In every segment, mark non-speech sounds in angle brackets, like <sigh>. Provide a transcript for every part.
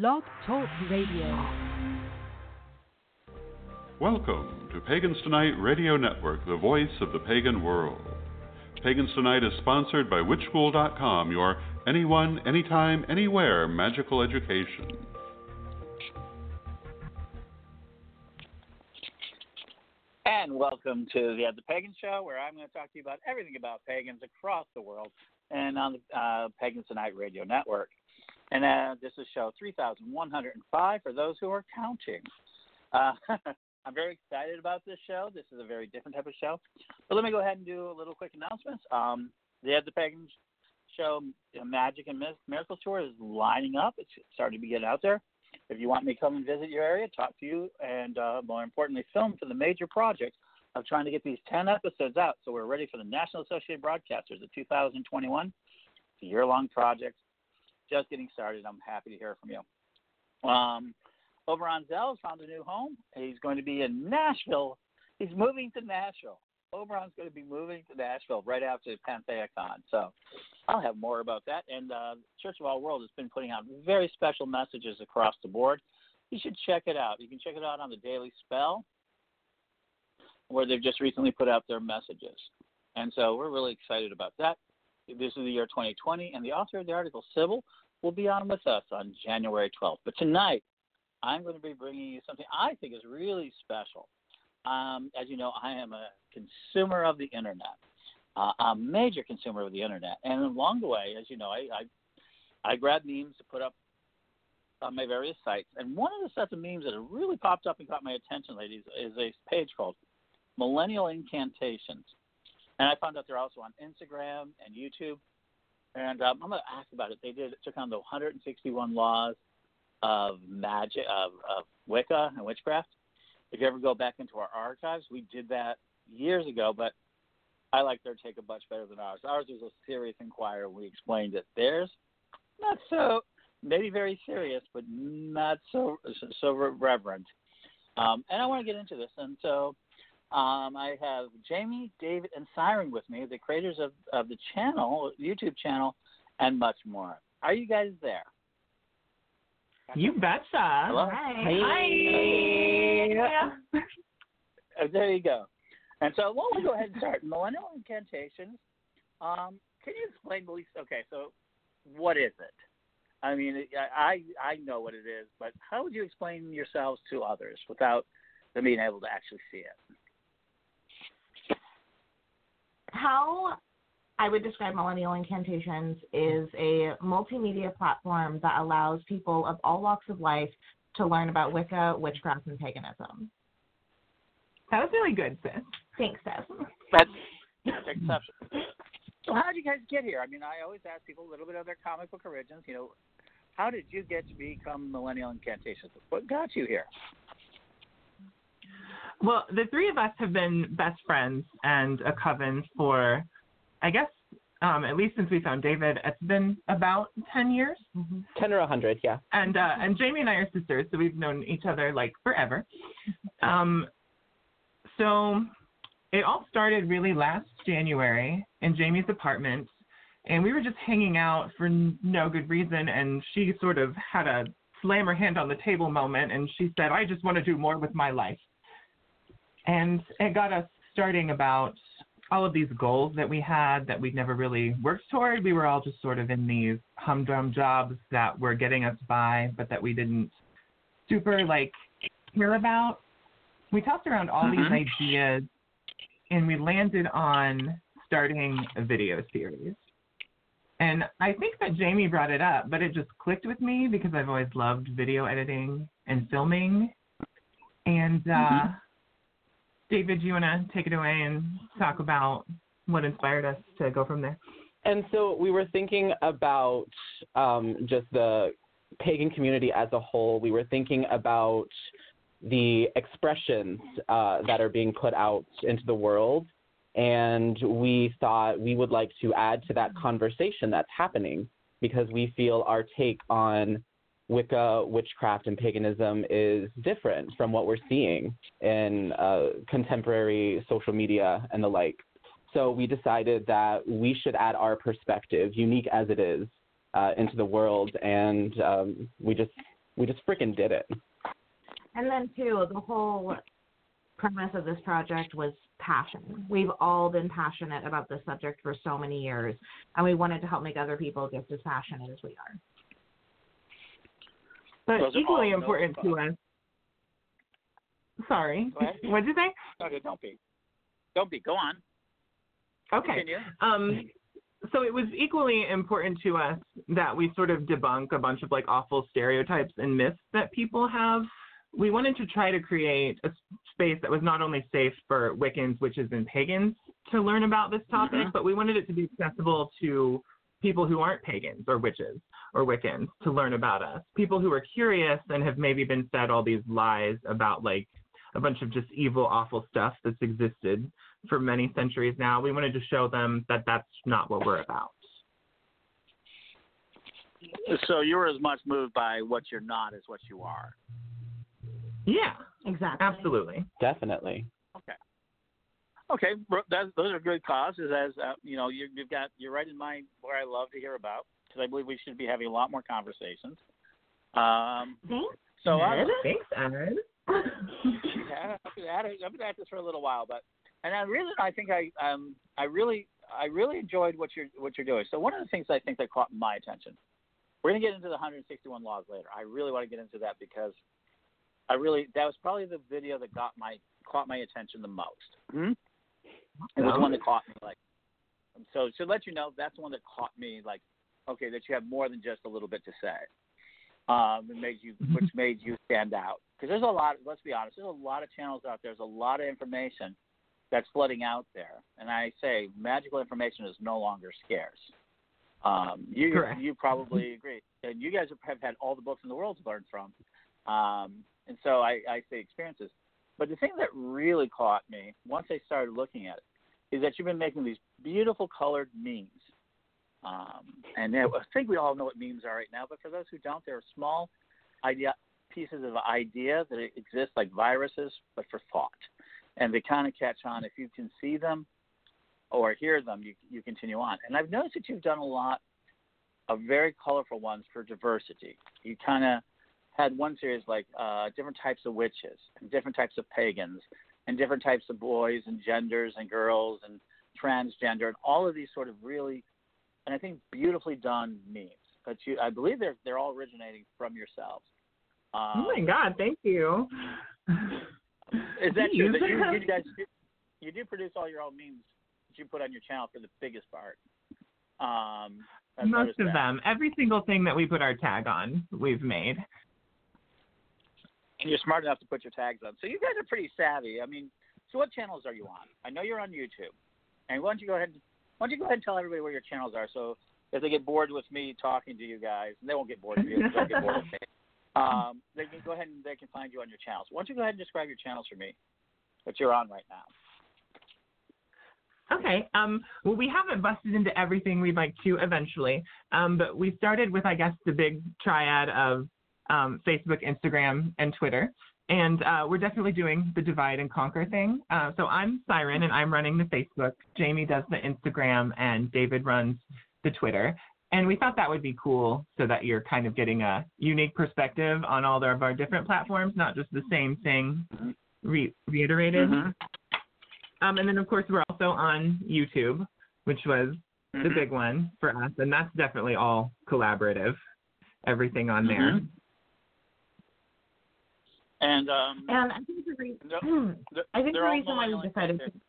Blog Talk Radio. Welcome to Pagans Tonight Radio Network, the voice of the pagan world. Pagans Tonight is sponsored by WitchSchool.com, your anyone, anytime, anywhere magical education. And welcome to the, the Pagan Show, where I'm going to talk to you about everything about pagans across the world and on the uh, Pagans Tonight Radio Network. And uh, this is show 3105 for those who are counting. Uh, <laughs> I'm very excited about this show. This is a very different type of show. But let me go ahead and do a little quick announcements. Um, the the Pagan Show Magic and Miracle Tour is lining up. It's starting to be getting out there. If you want me to come and visit your area, talk to you, and uh, more importantly, film for the major project of trying to get these 10 episodes out so we're ready for the National Associated Broadcasters of 2021. It's a year long project. Just getting started. I'm happy to hear from you. Um, Oberon Zell's found a new home. He's going to be in Nashville. He's moving to Nashville. Oberon's going to be moving to Nashville right after PantheaCon. So I'll have more about that. And uh, Church of All World has been putting out very special messages across the board. You should check it out. You can check it out on the Daily Spell, where they've just recently put out their messages. And so we're really excited about that. This is the year 2020, and the author of the article, Sybil, will be on with us on January 12th. But tonight, I'm going to be bringing you something I think is really special. Um, as you know, I am a consumer of the internet, uh, a major consumer of the internet, and along the way, as you know, I I, I grab memes to put up on my various sites. And one of the sets of memes that have really popped up and caught my attention, ladies, is a page called Millennial Incantations. And I found out they're also on Instagram and YouTube. And um, I'm going to ask about it. They did took on the 161 laws of magic of, of Wicca and witchcraft. If you ever go back into our archives, we did that years ago, but I like their take a much better than ours. Ours was a serious inquiry. We explained it. Theirs, not so, maybe very serious, but not so so reverent. Um, and I want to get into this, and so um, I have Jamie, David, and Siren with me, the creators of, of the channel, YouTube channel, and much more. Are you guys there? You betcha. Hello? Hi. Hi. <laughs> Hi. Uh, there you go. And so, why don't we go ahead and start? Millennial incantations. Um, can you explain the least? Okay, so what is it? I mean, I I know what it is, but how would you explain yourselves to others without them being able to actually see it? How I would describe Millennial Incantations is a multimedia platform that allows people of all walks of life to learn about Wicca, witchcraft, and paganism. That was really good, sis. Thanks, Sis. That's, <laughs> that's exceptional. So, how did you guys get here? I mean, I always ask people a little bit of their comic book origins. You know, how did you get to become Millennial Incantations? What got you here? Well, the three of us have been best friends and a coven for I guess um, at least since we found David, it's been about ten years. Mm-hmm. Ten or a hundred, yeah. And uh, and Jamie and I are sisters, so we've known each other like forever. Um, so it all started really last January in Jamie's apartment, and we were just hanging out for no good reason, and she sort of had a slam her hand on the table moment, and she said, "I just want to do more with my life," and it got us starting about all of these goals that we had that we'd never really worked toward. We were all just sort of in these humdrum jobs that were getting us by, but that we didn't super like care about. We tossed around all mm-hmm. these ideas and we landed on starting a video series. And I think that Jamie brought it up, but it just clicked with me because I've always loved video editing and filming. And uh, mm-hmm. David, do you want to take it away and talk about what inspired us to go from there? And so we were thinking about um, just the pagan community as a whole. We were thinking about the expressions uh, that are being put out into the world. And we thought we would like to add to that conversation that's happening because we feel our take on Wicca, witchcraft, and paganism is different from what we're seeing in uh, contemporary social media and the like. So we decided that we should add our perspective, unique as it is, uh, into the world, and um, we just we just freaking did it. And then too, the whole premise of this project was passion. We've all been passionate about this subject for so many years, and we wanted to help make other people just as passionate as we are. But Those equally important to us. Sorry, <laughs> what'd you say? Okay, don't be. Don't be. Go on. Okay. Um, so it was equally important to us that we sort of debunk a bunch of like awful stereotypes and myths that people have. We wanted to try to create a space that was not only safe for Wiccans, witches, and pagans to learn about this topic, Mhm. but we wanted it to be accessible to people who aren't pagans or witches or Wiccans to learn about us. People who are curious and have maybe been fed all these lies about like a bunch of just evil, awful stuff that's existed for many centuries now. We wanted to show them that that's not what we're about. So you were as much moved by what you're not as what you are. Yeah, Exactly. absolutely. Definitely. Okay, Okay, that's, those are good causes. As uh, you know, you, you've got you're right in mind where I love to hear about because I believe we should be having a lot more conversations. Um, Thanks. so I'm, Ed. Thanks, Ed. <laughs> yeah, I've been at it. I've been at this for a little while, but and I really, I think I um I really I really enjoyed what you're what you're doing. So one of the things I think that caught my attention. We're gonna get into the 161 laws later. I really want to get into that because I really that was probably the video that got my caught my attention the most. Hmm? It was the one that caught me like. So to let you know, that's the one that caught me like, okay, that you have more than just a little bit to say. Um, it made you, which made you stand out. Because there's a lot. Let's be honest. There's a lot of channels out there. There's a lot of information that's flooding out there, and I say magical information is no longer scarce. Um, you Correct. you probably <laughs> agree, and you guys have had all the books in the world to learn from, um, and so I, I say experiences. But the thing that really caught me once I started looking at it is that you've been making these beautiful colored memes. Um, and I think we all know what memes are right now, but for those who don't, they're small idea pieces of idea that exist like viruses, but for thought. And they kind of catch on. If you can see them or hear them, you you continue on. And I've noticed that you've done a lot of very colorful ones for diversity. You kind of had one series like uh, different types of witches and different types of pagans and different types of boys and genders and girls and transgender and all of these sort of really and I think beautifully done memes. But you, I believe they're they're all originating from yourselves. Um, Oh my God, thank you. Is that true? That you, you <laughs> guys do, you do produce all your own memes that you put on your channel for the biggest part. Um, Most of that. them. Every single thing that we put our tag on, we've made. and you're smart enough to put your tags on. So you guys are pretty savvy. I mean, so what channels are you on? I know you're on YouTube. And why don't you go ahead and why don't you go ahead and tell everybody where your channels are so if they get bored with me talking to you guys, and they won't get bored with you, they'll get bored with me. <laughs> Um, they can go ahead and they can find you on your channels. Why don't you go ahead and describe your channels for me that you're on right now? Okay. Um, well, we haven't busted into everything we'd like to eventually, um, but we started with, I guess, the big triad of um, Facebook, Instagram, and Twitter. And uh, we're definitely doing the divide and conquer thing. Uh, so I'm Siren, and I'm running the Facebook. Jamie does the Instagram, and David runs the Twitter. And we thought that would be cool so that you're kind of getting a unique perspective on all of our different platforms, not just the same thing re- reiterated. Mhm. Um, and then, of course, we're also on YouTube, which was the Mhm. big one for us, and that's definitely all collaborative. Everything on there. And um, And I think the reason, No, th- I think the reason why we decided to, incantations.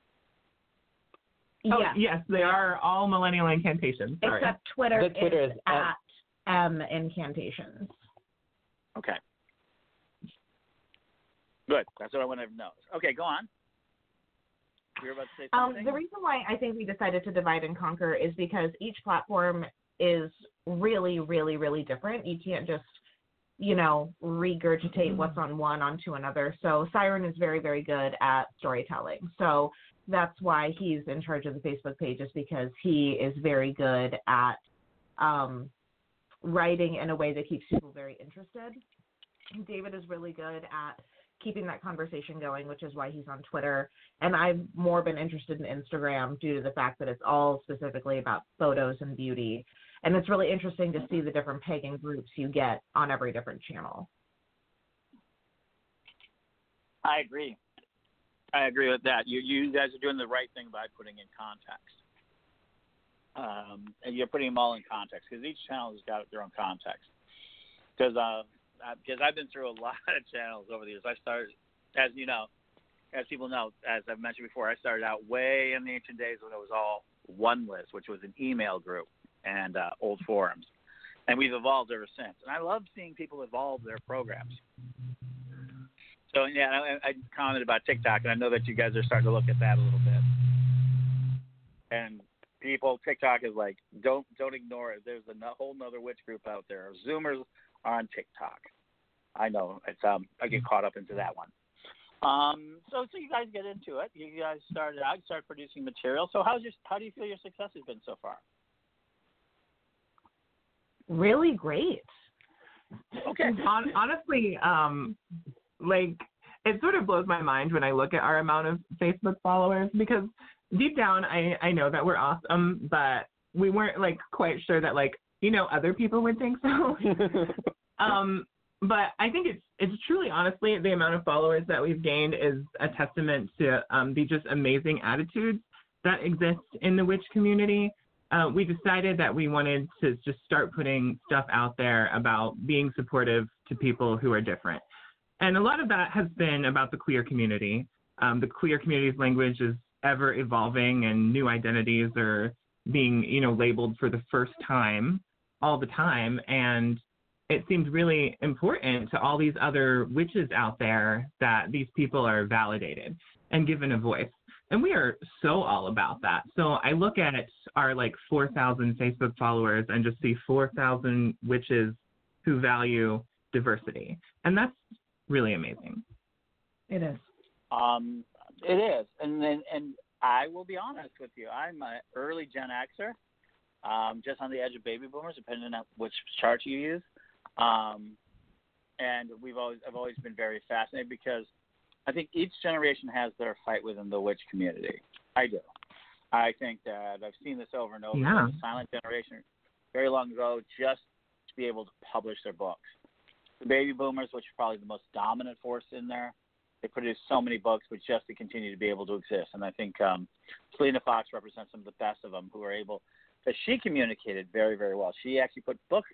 Oh, yeah, yes, they are all millennial incantations. Sorry. except Twitter, The Twitter is, is at M incantations. Okay. Good. That's what I wanted to know. Okay, go on. You were about to say Um, something. the reason why I think we decided to divide and conquer is because each platform is really, really, really different. You can't just, you know, regurgitate what's on one onto another. So Siren is very, very good at storytelling. So that's why he's in charge of the Facebook page, pages because he is very good at um, writing in a way that keeps people very interested. David is really good at keeping that conversation going, which is why he's on Twitter. And I've more been interested in Instagram due to the fact that it's all specifically about photos and beauty. And it's really interesting to see the different pagan groups you get on every different channel. I agree. I agree with that. You you guys are doing the right thing by putting in context. Um, and you're putting them all in context because each channel has got their own context. Because uh, because I've been through a <laughs> lot of channels over the years. I started, as you know, as people know, as I've mentioned before, I started out way in the ancient days when it was all one list, which was an email group and uh, old forums, and we've evolved ever since. And I love seeing people evolve their programs. So yeah, I, I commented about TikTok, and I know that you guys are starting to look at that a little bit. And people, TikTok is like, don't don't ignore it. There's a whole other witch group out there. Zoomers on TikTok. I know it's um I get caught up into that one. Um, so so you guys get into it. You guys started out, start producing material. So how's your how do you feel your success has been so far? Really great. Okay. <laughs> Hon- honestly, um, like it sort of blows my mind when I look at our amount of Facebook followers because deep down I I know that we're awesome, but we weren't like quite sure that like you know other people would think so. <laughs> um, but I think it's it's truly honestly the amount of followers that we've gained is a testament to um, the just amazing attitudes that exist in the witch community. Uh, we decided that we wanted to just start putting stuff out there about being supportive to people who are different. And a lot of that has been about the queer community. Um, the queer community's language is ever evolving, and new identities are being, you know, labeled for the first time all the time. And it seems really important to all these other witches out there that these people are validated and given a voice. And we are so all about that. So I look at our like 4,000 Facebook followers and just see 4,000 witches who value diversity. And that's really amazing. It is. Um, it is, and then and I will be honest with you. I'm an early Gen Xer, um, just on the edge of baby boomers, depending on which chart you use. Um, and we've always I've always been very fascinated because I think each generation has their fight within the witch community. I do. I think that I've seen this over and over. Yeah. The silent generation, very long ago, just to be able to publish their books. The baby boomers, which are probably the most dominant force in there, they produce so many books, but just to continue to be able to exist. And I think um, Selena Fox represents some of the best of them who are able. Because she communicated very, very well. She actually put book.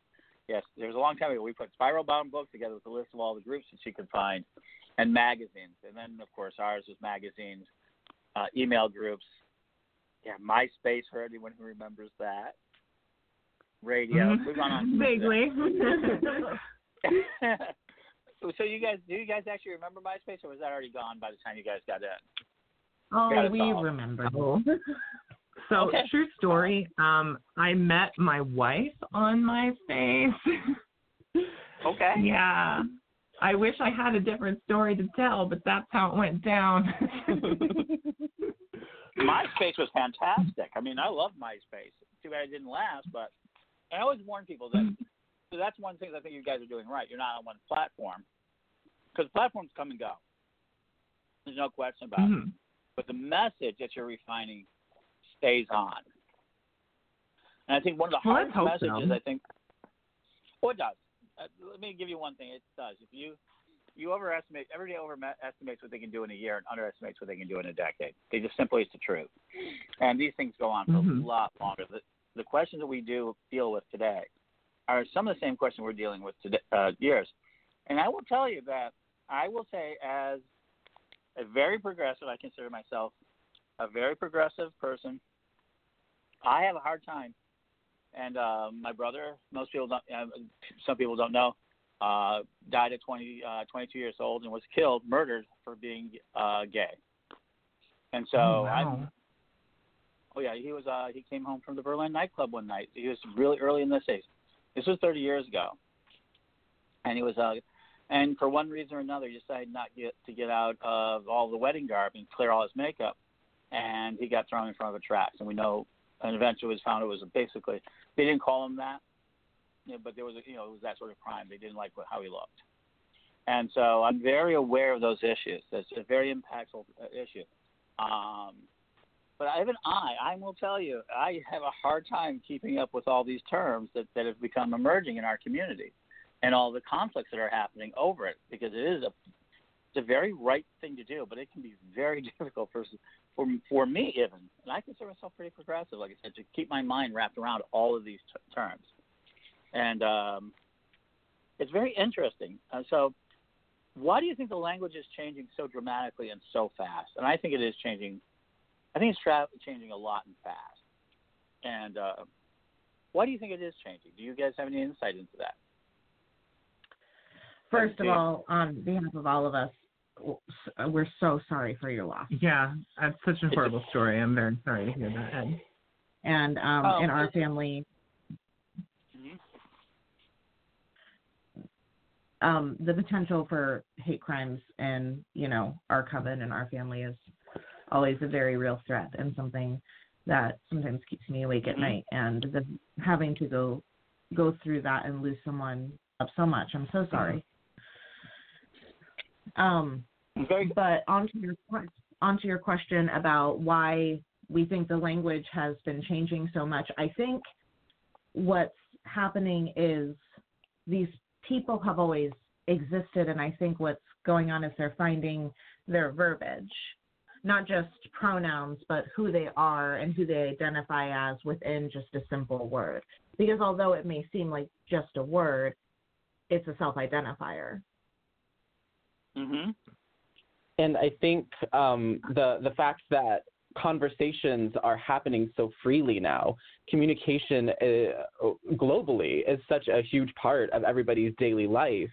Yes, there was a long time ago. We put spiral bound books together with a list of all the groups that she could find, and magazines. And then, of course, ours was magazines, uh, email groups. Yeah, MySpace for anyone who remembers that. Radio. Mhm. We've gone on Vaguely. <laughs> so you guys, do you guys actually remember MySpace, or was that already gone by the time you guys got in? Oh, Got we solved. remember. Oh. So Okay. true story. Um, I met my wife on MySpace. Okay. <laughs> yeah. I wish I had a different story to tell, but that's how it went down. <laughs> MySpace was fantastic. I mean, I love MySpace. Too bad it didn't last, but I always warn people that. So that's one thing that I think you guys are doing right. You're not on one platform because platforms come and go. There's no question about it. Mhm. But the message that you're refining stays on. And I think one of the Well, hardest let's so. messages I think. Oh, it does. Uh, let me give you one thing. It does. If you you overestimate everybody overestimates what they can do in a year and underestimates what they can do in a decade. They just simply it's the truth. And these things go on for Mhm. a lot longer. The, the questions that we do deal with today are some of the same questions we're dealing with today uh, years. And I will tell you that I will say as a very progressive, I consider myself a very progressive person. I have a hard time, and uh, my brother, most people don't, uh, some people don't know, uh, died at 20, uh, 22 years old and was killed, murdered for being uh, gay. And so Oh, I'm. Oh yeah, he was. Uh, he came home from the Berlin nightclub one night. He was really early in the age. This was 30 years ago, and he was. Uh, and for one reason or another, he decided not get, to get out of all the wedding garb and clear all his makeup, and he got thrown in front of the tracks. And we know, and eventually was found it was basically they didn't call him that, but there was a, you know it was that sort of crime. They didn't like what, how he looked, and so I'm very aware of those issues. That's a very impactful uh, issue. Um, but even I, I will tell you, I have a hard time keeping up with all these terms that, that have become emerging in our community and all the conflicts that are happening over it because it is a it's a very right thing to do, but it can be very <laughs> difficult for for for me even, and I consider myself pretty progressive, like I said, to keep my mind wrapped around all of these t- terms, and um, it's very interesting. Uh, so, why do you think the language is changing so dramatically and so fast? And I think it is changing. I think it's tra- changing a lot and fast. And uh, why do you think it is changing? Do you guys have any insight into that? First of all, on behalf of all of us, we're so sorry for your loss. Yeah, that's such a horrible story. I'm very sorry to hear that, Ed. And um, Oh, in our family, um, the potential for hate crimes and you know our coven and our family is always a very real threat and something that sometimes keeps me awake at Mhm. night. And the, having to go go through that and lose someone up so much, I'm so sorry. Um, Very but onto your onto your question about why we think the language has been changing so much, I think what's happening is these people have always existed, and I think what's going on is they're finding their verbiage, not just pronouns, but who they are and who they identify as within just a simple word. Because although it may seem like just a word, it's a self-identifier. hmm And I think um, the the fact that conversations are happening so freely now, communication uh, globally is such a huge part of everybody's daily life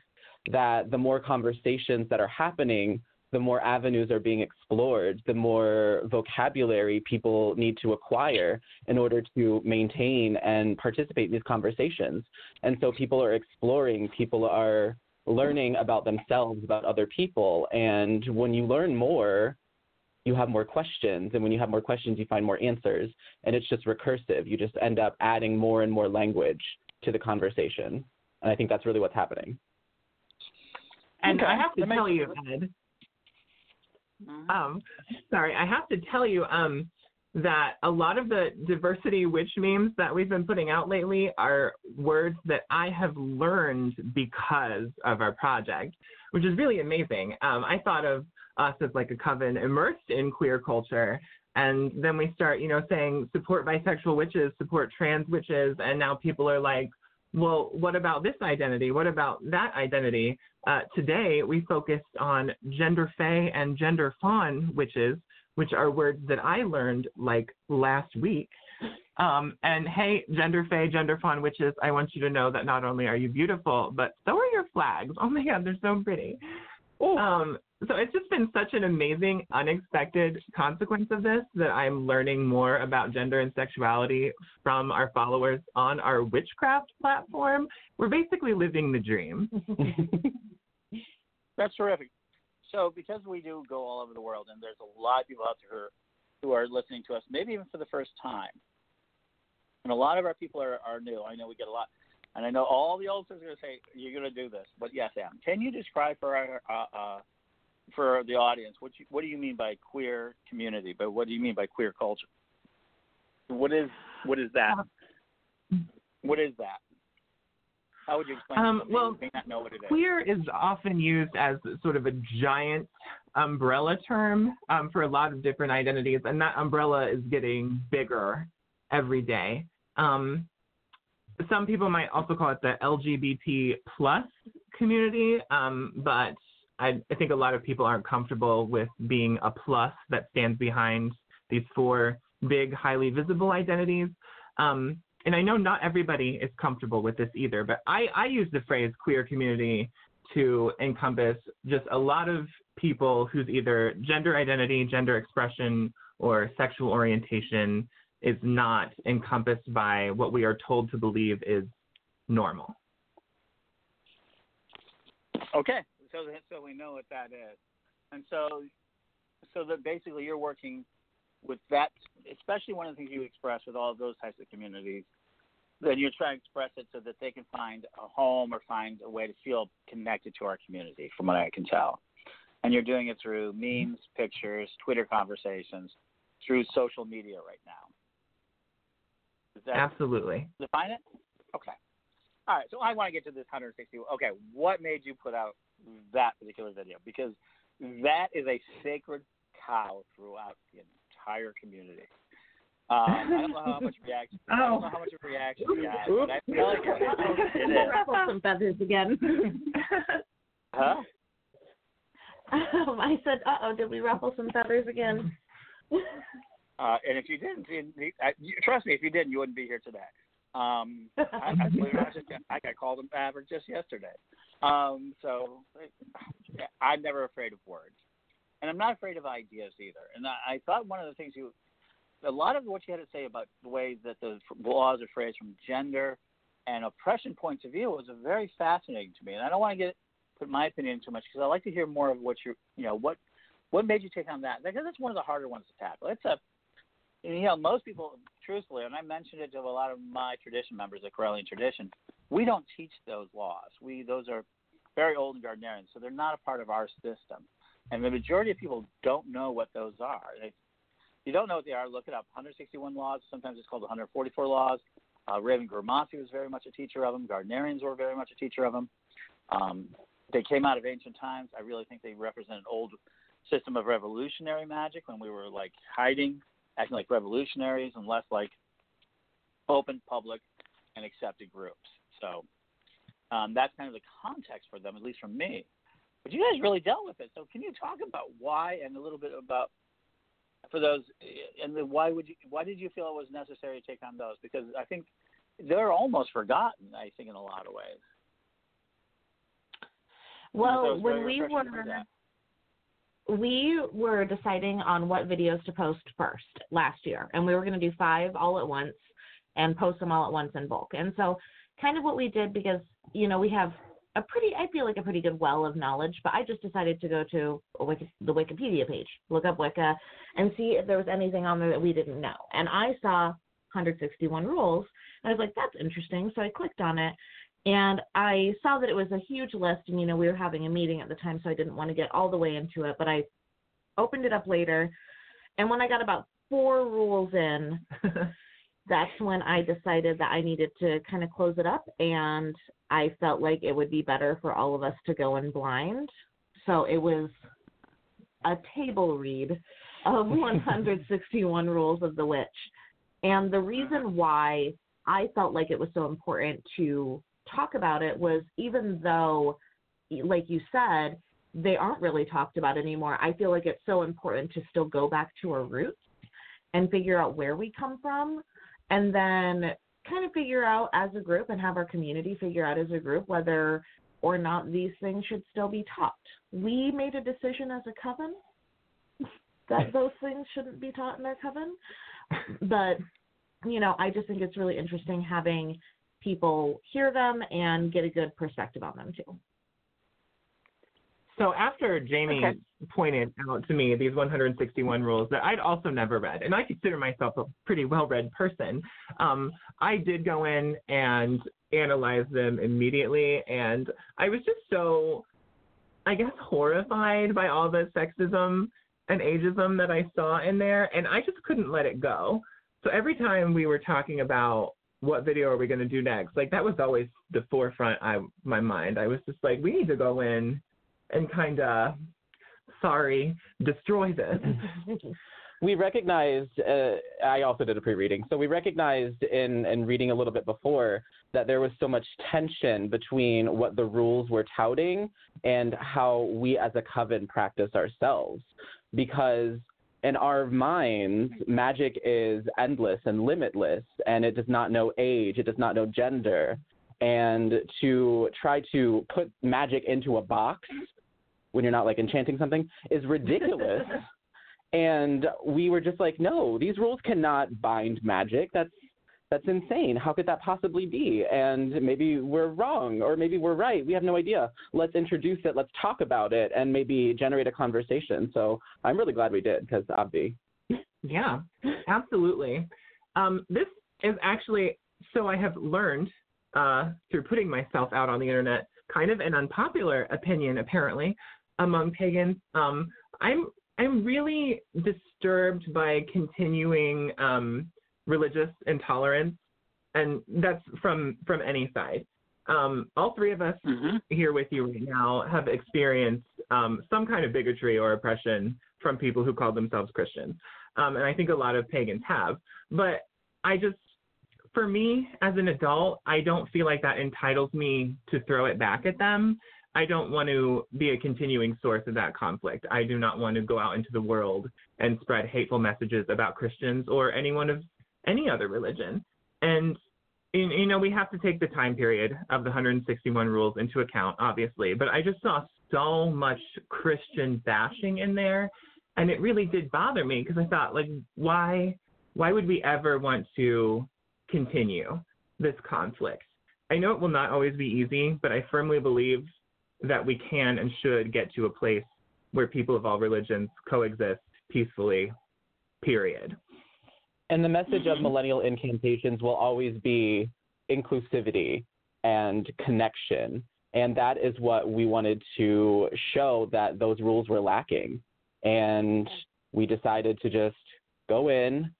that the more conversations that are happening, the more avenues are being explored, the more vocabulary people need to acquire in order to maintain and participate in these conversations. And so people are exploring, people are learning about themselves, about other people. And when you learn more, you have more questions. And when you have more questions, you find more answers. And it's just recursive. You just end up adding more and more language to the conversation. And I think that's really what's happening. And Okay, I have to tell you. Ed, um, sorry, I have to tell you um, that a lot of the diversity witch memes that we've been putting out lately are words that I have learned because of our project, which is really amazing. Um, I thought of us as like a coven immersed in queer culture. And then we start, you know, saying support bisexual witches, support trans witches, and now people are like, well, what about this identity? What about that identity? Uh, today, we focused on gender fey and gender fawn witches, which are words that I learned like last week. Um, and hey, gender fey, gender fawn witches, I want you to know that not only are you beautiful, but so are your flags. <laughs> Oh my God, they're so pretty. Um, so it's just been such an amazing, unexpected consequence of this that I'm learning more about gender and sexuality from our followers on our witchcraft platform. We're basically living the dream. <laughs> That's terrific. So, because we do go all over the world, and there's a lot of people out there who are listening to us, maybe even for the first time, and a lot of our people are, are new. I know we get a lot, and I know all the oldsters are going to say you're going to do this. But yes, Am, can you describe for our uh, uh, for the audience what you, what do you mean by queer community? But what do you mean by queer culture? What is what is that? What is that? How would you explain? Um, it to me? well, You may not know what it is. Queer is often used as sort of a giant umbrella term um, for a lot of different identities, and that umbrella is getting bigger every day. Um, some people might also call it the LGBT plus community, um, but I, I think a lot of people aren't comfortable with being a plus that stands behind these four big, highly visible identities. Um, and I know not everybody is comfortable with this either, but I, I use the phrase queer community to encompass just a lot of people whose either gender identity, gender expression, or sexual orientation is not encompassed by what we are told to believe is normal. Okay, so so we know what that is, and so so that basically you're working with that, especially one of the things you express with all of those types of communities. Then you're trying to express it so that they can find a home or find a way to feel connected to our community, from what I can tell. And you're doing it through mm-hmm. memes, pictures, Twitter conversations. through social media right now. Is that Absolutely. define it? Okay. All right. So I want to get to this 160. Okay, what made you put out that particular video? Because that is a sacred cow throughout the entire community. Um, I don't know how much reaction. I don't know how much of a reaction you got, but I feel like it, it is. Ruffle some feathers again. <laughs> Huh? Um, <laughs> I said, "Uh oh, did we ruffle some feathers again?" <laughs> Uh, and if you didn't, you, I, you, trust me, if you didn't, you wouldn't be here today. Um, I, I, believe it or just, I got called an average just yesterday. Um, so I'm never afraid of words, and I'm not afraid of ideas either. And I, I thought one of the things you, a lot of what you had to say about the way that the laws are phrased from gender and oppression points of view was very fascinating to me. And I don't want to get put my opinion in too much because I like to hear more of what you, you know, what what made you take on that? Because that's one of the harder ones to tackle. It's a you know, most people, truthfully, and I mentioned it to a lot of my tradition members, the Correllian tradition, we don't teach those laws. We those are very old and Gardnerian, so they're not a part of our system. And the majority of people don't know what those are. If you don't know what they are, look it up. 161 laws. Sometimes it's called 144 laws. Uh, Raven Grimassi was very much a teacher of them. Gardnerians were very much a teacher of them. Um, they came out of ancient times. I really think they represent an old system of revolutionary magic when we were like hiding acting like revolutionaries and less like open, public, and accepted groups. So um, that's kind of the context for them, at least from me. But you guys really dealt with it. So can you talk about why and a little bit about for those and the, why would you why did you feel it was necessary to take on those? Because I think they're almost forgotten. I think in a lot of ways. Well, when we were we were deciding on what videos to post first last year, and we were going to do five all at once and post them all at once in bulk. And so, kind of what we did because you know we have a pretty, I feel like a pretty good well of knowledge, but I just decided to go to Wiki, the Wikipedia page, look up Wicca, and see if there was anything on there that we didn't know. And I saw 161 rules, and I was like, that's interesting. So I clicked on it, and I saw that it was a huge list, and you know we were having a meeting at the time, so I didn't want to get all the way into it. But I opened it up later, and when I got about four rules in, <laughs> that's when I decided that I needed to kind of close it up, and I felt like it would be better for all of us to go in blind. So it was a table read of <laughs> 161 rules of the witch. And the reason why I felt like it was so important to talk about it was even though, like you said, they aren't really talked about anymore, I feel like it's so important to still go back to our roots and figure out where we come from and then kind of figure out as a group and have our community figure out as a group whether or not these things should still be taught. We made a decision as a coven <laughs> that those things shouldn't be taught in our coven, <laughs> but you know, I just think it's really interesting having people hear them and get a good perspective on them too. So after Jamie Okay. pointed out to me these 161 rules that I'd also never read, and I consider myself a pretty well-read person, um, I did go in and analyze them immediately, and I was just so, I guess, horrified by all the sexism and ageism that I saw in there, and I just couldn't let it go. So every time we were talking about what video are we going to do next, like that was always the forefront of my mind. I was just like, we need to go in and kind of, sorry, destroy this. <laughs> we recognized uh, i also did a pre-reading. So we recognized in, in reading a little bit before that there was so much tension between what the rules were touting and how we as a coven practice ourselves. Because in our minds magic is endless and limitless and it does not know age it does not know gender. And to try to put magic into a box when you're not like enchanting something is ridiculous <laughs> and we were just like, no, these rules cannot bind magic. That's that's insane. How could that possibly be? And maybe we're wrong, or maybe we're right. We have no idea. Let's introduce it. Let's talk about it, and maybe generate a conversation. So I'm really glad we did because Abby. Yeah, absolutely. Um, this is actually so I have learned uh, through putting myself out on the internet, kind of an unpopular opinion apparently among pagans. Um, I'm I'm really disturbed by continuing um, religious intolerance, and that's from from any side. Um, all three of us Mm-hmm. here with you right now have experienced um, some kind of bigotry or oppression from people who call themselves Christians. Um, and I think a lot of pagans have. But I just, for me as an adult, I don't feel like that entitles me to throw it back at them. I don't want to be a continuing source of that conflict. I do not want to go out into the world and spread hateful messages about Christians or anyone of any other religion. And you know, we have to take the time period of the 161 rules into account, obviously, but I just saw so much Christian bashing in there, and it really did bother me because I thought, like, why, why would we ever want to continue this conflict? I know it will not always be easy, but I firmly believe that we can and should get to a place where people of all religions coexist peacefully. Period. And the message of mm-hmm. millennial incantations will always be inclusivity and connection. And that is what we wanted to show that those rules were lacking. And we decided to just go in,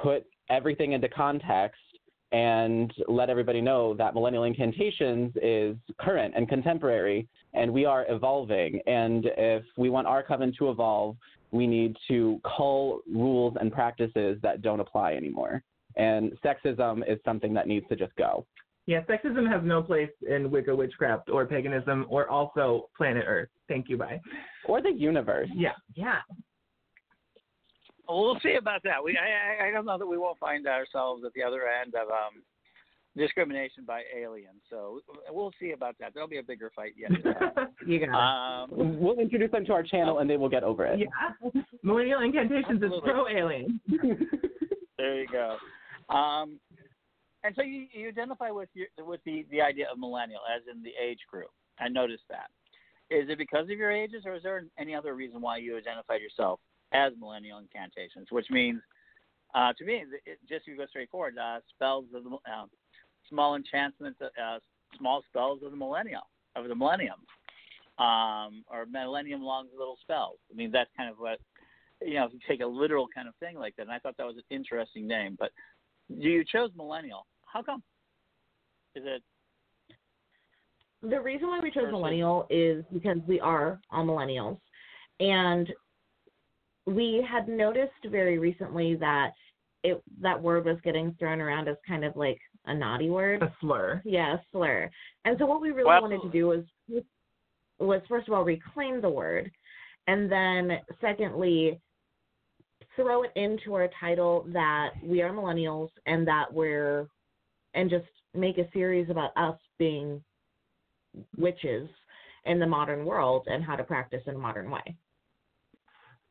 put everything into context, and let everybody know that Millennial Incantations is current and contemporary, and we are evolving. And if we want our coven to evolve, we need to cull rules and practices that don't apply anymore. And sexism is something that needs to just go. Yeah, sexism has no place in Wicca witchcraft or paganism or also planet Earth. Thank you, bye. Or the universe. Yeah, yeah. Well, we'll see about that. We I, I I don't know that we won't find ourselves at the other end of um, discrimination by aliens. So we'll see about that. There'll be a bigger fight yet. <laughs> You got it. um, We'll introduce them to our channel and they will get over it. yeah. Millennial Incantations is pro alien. <laughs> there you go. Um, and so you, you identify with your, with the, the idea of millennial as in the age group. I noticed that. Is it because of your ages, or is there any other reason why you identified yourself as millennial incantations? Which means, uh, to me, it, just to go straight forward, uh, spells of the uh, small enchantments, uh, small spells of the millennial of the millennium, um, or millennium long little spells. I mean, that's kind of what you know. If you take a literal kind of thing like that, and I thought that was an interesting name. But you chose millennial. How come? Is it The reason why we chose millennial is because we are all millennials. And we had noticed very recently that it that word was getting thrown around as kind of like a naughty word. A slur. Yeah, a slur. And so what we really Well- wanted to do was was first of all reclaim the word, and then secondly throw it into our title that we are millennials and that we're and just make a series about us being witches in the modern world and how to practice in a modern way.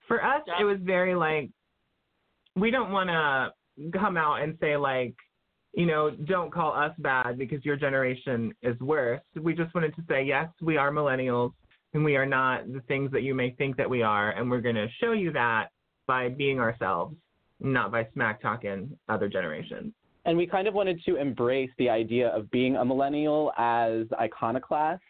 For us, it was very like, we don't want to come out and say, like, you know, don't call us bad because your generation is worse. We just wanted to say, yes, we are millennials and we are not the things that you may think that we are. And we're going to show you that by being ourselves, not by smack talking other generations. And we kind of wanted to embrace the idea of being a millennial as iconoclast,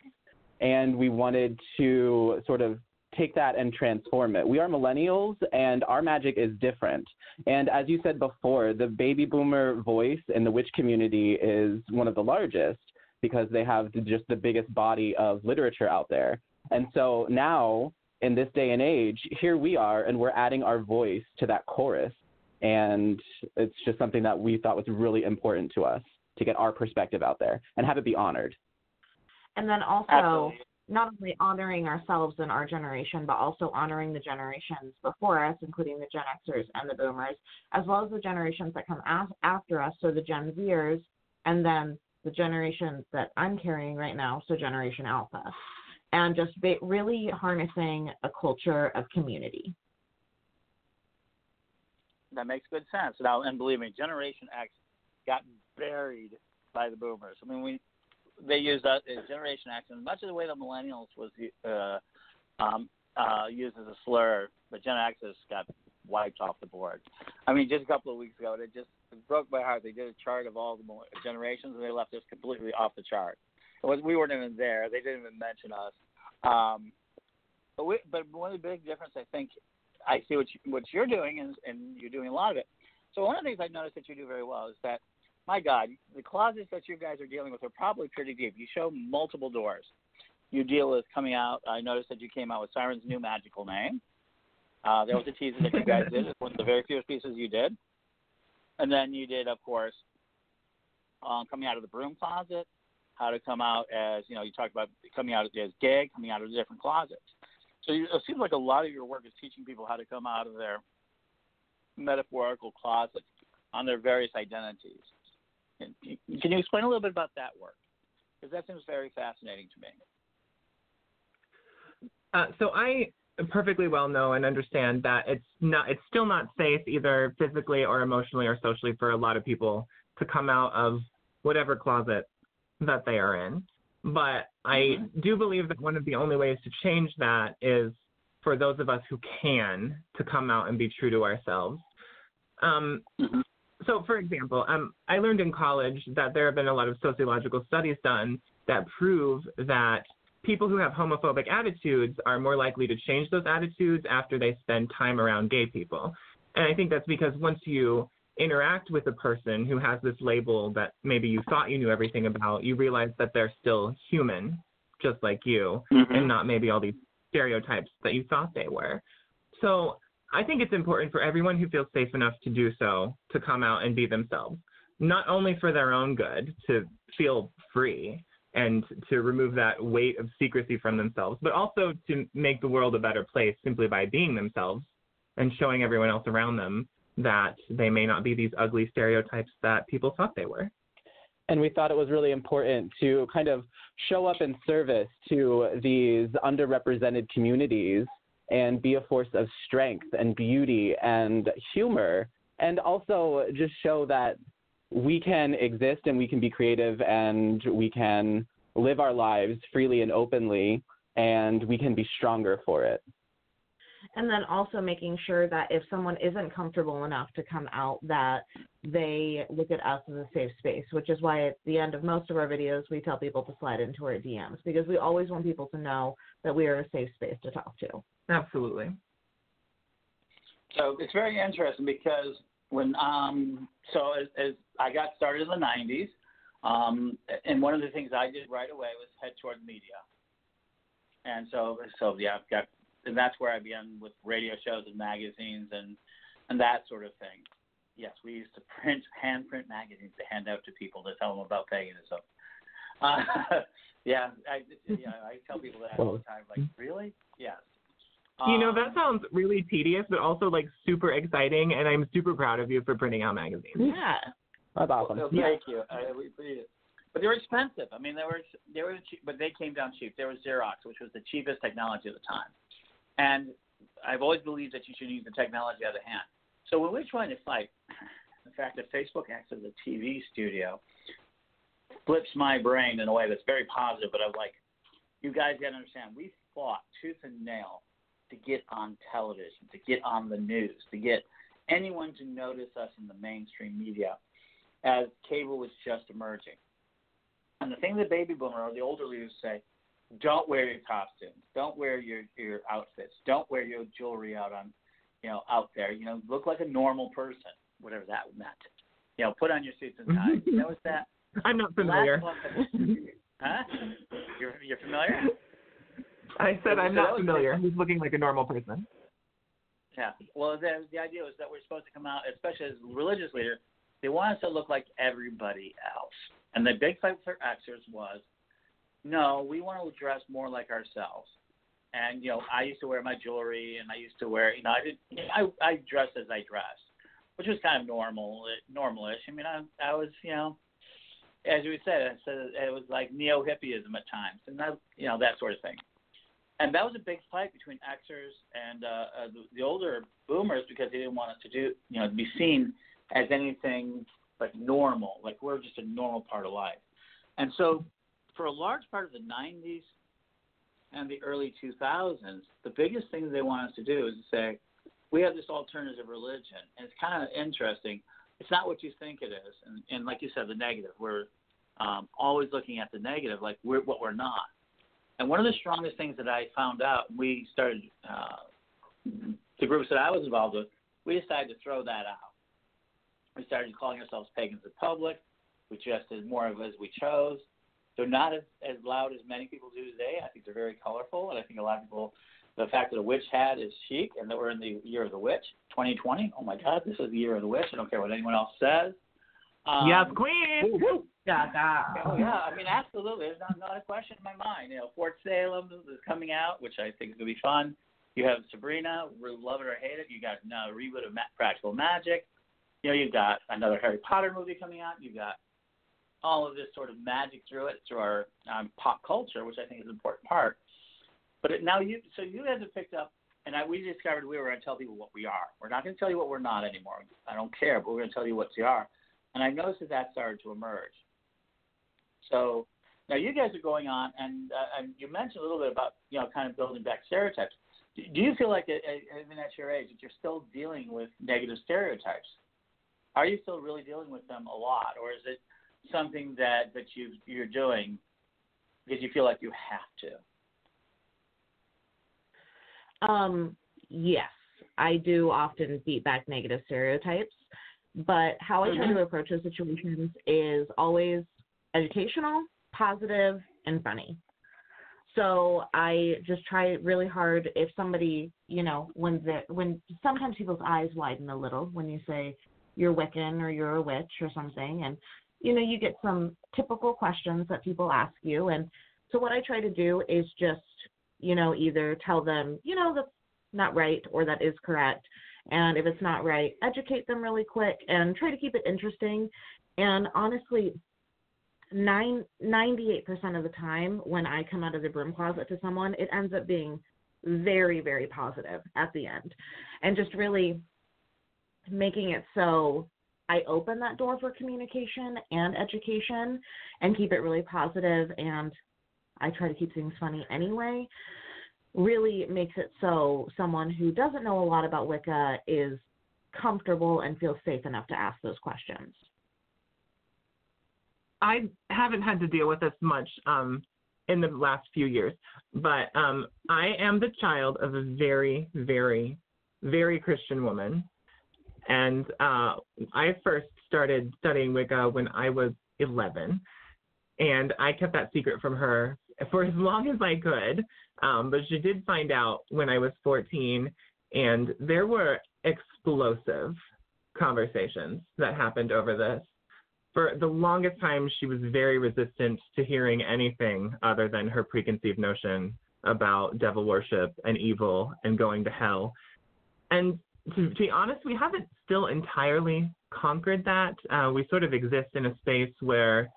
and we wanted to sort of take that and transform it. We are millennials, and our magic is different. And as you said before, the baby boomer voice in the witch community is one of the largest because they have just the biggest body of literature out there. And so now, in this day and age, here we are, and we're adding our voice to that chorus and it's just something that we thought was really important to us to get our perspective out there and have it be honored. And then also Absolutely. Not only honoring ourselves and our generation, but also honoring the generations before us, including the Gen Xers and the Boomers, as well as the generations that come af- after us, so the Gen Zers, and then the generation that I'm carrying right now, so Generation Alpha, and just really harnessing a culture of community. that makes good sense? Now, and believe me, Generation X got buried by the Boomers. I mean, we they used uh, Generation X, much of the way the Millennials was uh, um, uh, used as a slur, but Gen X has got wiped off the board. I mean, just a couple of weeks ago, it just it broke my heart. They did a chart of all the generations, and they left us completely off the chart. It was, we weren't even there. They didn't even mention us. Um, but we, but one of the big difference I think I see what you, what you're doing, and, and you're doing a lot of it. So one of the things I noticed that you do very well is that, my God, the closets that you guys are dealing with are probably pretty deep. You show multiple doors. You deal with coming out. I noticed that you came out with Siren's new magical name. Uh, was a teaser that you guys did. It's one of the very few pieces you did. And then you did, of course, um, coming out of the broom closet, how to come out as, you know, you talked about coming out as gay, coming out of the different closets. So you, it seems like a lot of your work is teaching people how to come out of their metaphorical closets on their various identities. Can you explain a little bit about that work? Because that seems very fascinating to me. Uh, so I perfectly well know and understand that it's not it's still not safe either physically or emotionally or socially for a lot of people to come out of whatever closet that they are in. But I Mm-hmm. do believe that one of the only ways to change that is for those of us who can to come out and be true to ourselves. Um, Mhm. So, for example, um, I learned in college that there have been a lot of sociological studies done that prove that people who have homophobic attitudes are more likely to change those attitudes after they spend time around gay people. And I think that's because once you interact with a person who has this label that maybe you thought you knew everything about, you realize that they're still human, just like you, Mm-hmm. and not maybe all these stereotypes that you thought they were. So I think it's important for everyone who feels safe enough to do so to come out and be themselves, not only for their own good, to feel free and to remove that weight of secrecy from themselves, but also to make the world a better place simply by being themselves and showing everyone else around them that they may not be these ugly stereotypes that people thought they were. and we thought it was really important to kind of show up in service to these underrepresented communities and be a force of strength and beauty and humor and also just show that we can exist and we can be creative and we can live our lives freely and openly and we can be stronger for it. and then also making sure that if someone isn't comfortable enough to come out that they look at us as a safe space which is why at the end of most of our videos we tell people to slide into our dms because we always want people to know that we are a safe space to talk to Absolutely. So it's very interesting because when um so as, as I got started in the '90s, um, and one of the things I did right away was head toward media, and so so yeah, I've got and that's where I began with radio shows and magazines and and that sort of thing. Yes, we used to print hand print magazines to hand out to people to tell them about paganism. Uh, <laughs> yeah, I yeah I tell people that all the time. Like really? Yes. You know, Um, that sounds really tedious, but also like super exciting, and I'm super proud of you for printing out magazines. yeah That's awesome. Well, thank you. I, we appreciate it. But they were expensive. I mean, they were they were cheap, but they came down cheap. There was Xerox, which was the cheapest technology at the time, and I've always believed that you should use the technology out of hand. So when we're trying to fight, the fact that Facebook acts as a TV studio flips my brain in a way that's very positive. But I'm like, you guys got to understand, we fought tooth and nail to get on television, to get on the news, to get anyone to notice us in the mainstream media as cable was just emerging. And the thing that baby boomer or the older leaders say, don't wear your costumes, don't wear your your outfits, don't wear your jewelry out on, you know, out there. You know, look like a normal person, whatever that meant. You know, put on your suits and mm-hmm. ties. you know what's that? <laughs> I'm not familiar. Huh? You're you're familiar? I said I'm not familiar. He's looking like a normal person. Yeah. Well, the the idea was that we're supposed to come out, especially as religious leaders, they want us to look like everybody else. And the big fight for Xers was, no, we want to dress more like ourselves. And you know, I used to wear my jewelry, and I used to wear, you know, I did, I I dressed as I dressed, which was kind of normal, normalish. I mean, I I was, you know, as we said, I said it was like neo hippieism at times, and that, you know, that sort of thing and that was a big fight between Xers and uh, uh, the, the older boomers because they didn't want us to do, you know, be seen as anything like normal, like we're just a normal part of life. And so, for a large part of the '90s and the early 2000s, the biggest thing they want us to do is to say, we have this alternative religion, and it's kind of interesting. It's not what you think it is, and, and like you said, the negative. We're um, always looking at the negative, like we're what we're not. And one of the strongest things that I found out, we started uh, the groups that I was involved with, we decided to throw that out. We started calling ourselves pagans in public. We dressed as more of as we chose. They're not as, as loud as many people do today. I think they're very colorful, and I think a lot of people, the fact that a witch hat is chic, and that we're in the year of the witch, 2020. Oh my God, this is the year of the witch. I don't care what anyone else says. Um, yes, Queen. Gaga. Oh yeah, I mean absolutely. There's not, not a question in my mind. You know, Fort Salem is coming out, which I think is gonna be fun. You have Sabrina, love it or hate it. You got a reboot of Ma- Practical Magic. You know, you've got another Harry Potter movie coming out. You've got all of this sort of magic through it, through our um, pop culture, which I think is an important part. But it, now you, so you guys have picked up, and I, we discovered we were going to tell people what we are. We're not going to tell you what we're not anymore. I don't care, but we're going to tell you what we are. And I noticed that that started to emerge. So now you guys are going on, and, uh, and you mentioned a little bit about you know kind of building back stereotypes. Do, you feel like, at, at, even at your age, that you're still dealing with negative stereotypes? Are you still really dealing with them a lot, or is it something that that you you're doing because you feel like you have to? Um, yes, I do often beat back negative stereotypes, but how I try to mm-hmm. approach those situations is always educational, positive, and funny. So I just try really hard if somebody, you know, when the when sometimes people's eyes widen a little when you say you're Wiccan or you're a witch or something and you know, you get some typical questions that people ask you and so what I try to do is just, you know, either tell them, you know, that's not right or that is correct. And if it's not right, educate them really quick and try to keep it interesting. And honestly, nine, 98% of the time when I come out of the broom closet to someone, it ends up being very, very positive at the end. And just really making it so I open that door for communication and education and keep it really positive and I try to keep things funny anyway. Really makes it so someone who doesn't know a lot about Wicca is comfortable and feels safe enough to ask those questions. I haven't had to deal with this much um, in the last few years, but um, I am the child of a very, very, very Christian woman, and uh, I first started studying Wicca when I was 11, and I kept that secret from her for as long as I could. Um, but she did find out when I was 14, and there were explosive conversations that happened over this for the longest time, she was very resistant to hearing anything other than her preconceived notion about devil worship and evil and going to hell. And to, to be honest, we haven't still entirely conquered that. Uh, we sort of exist in a space where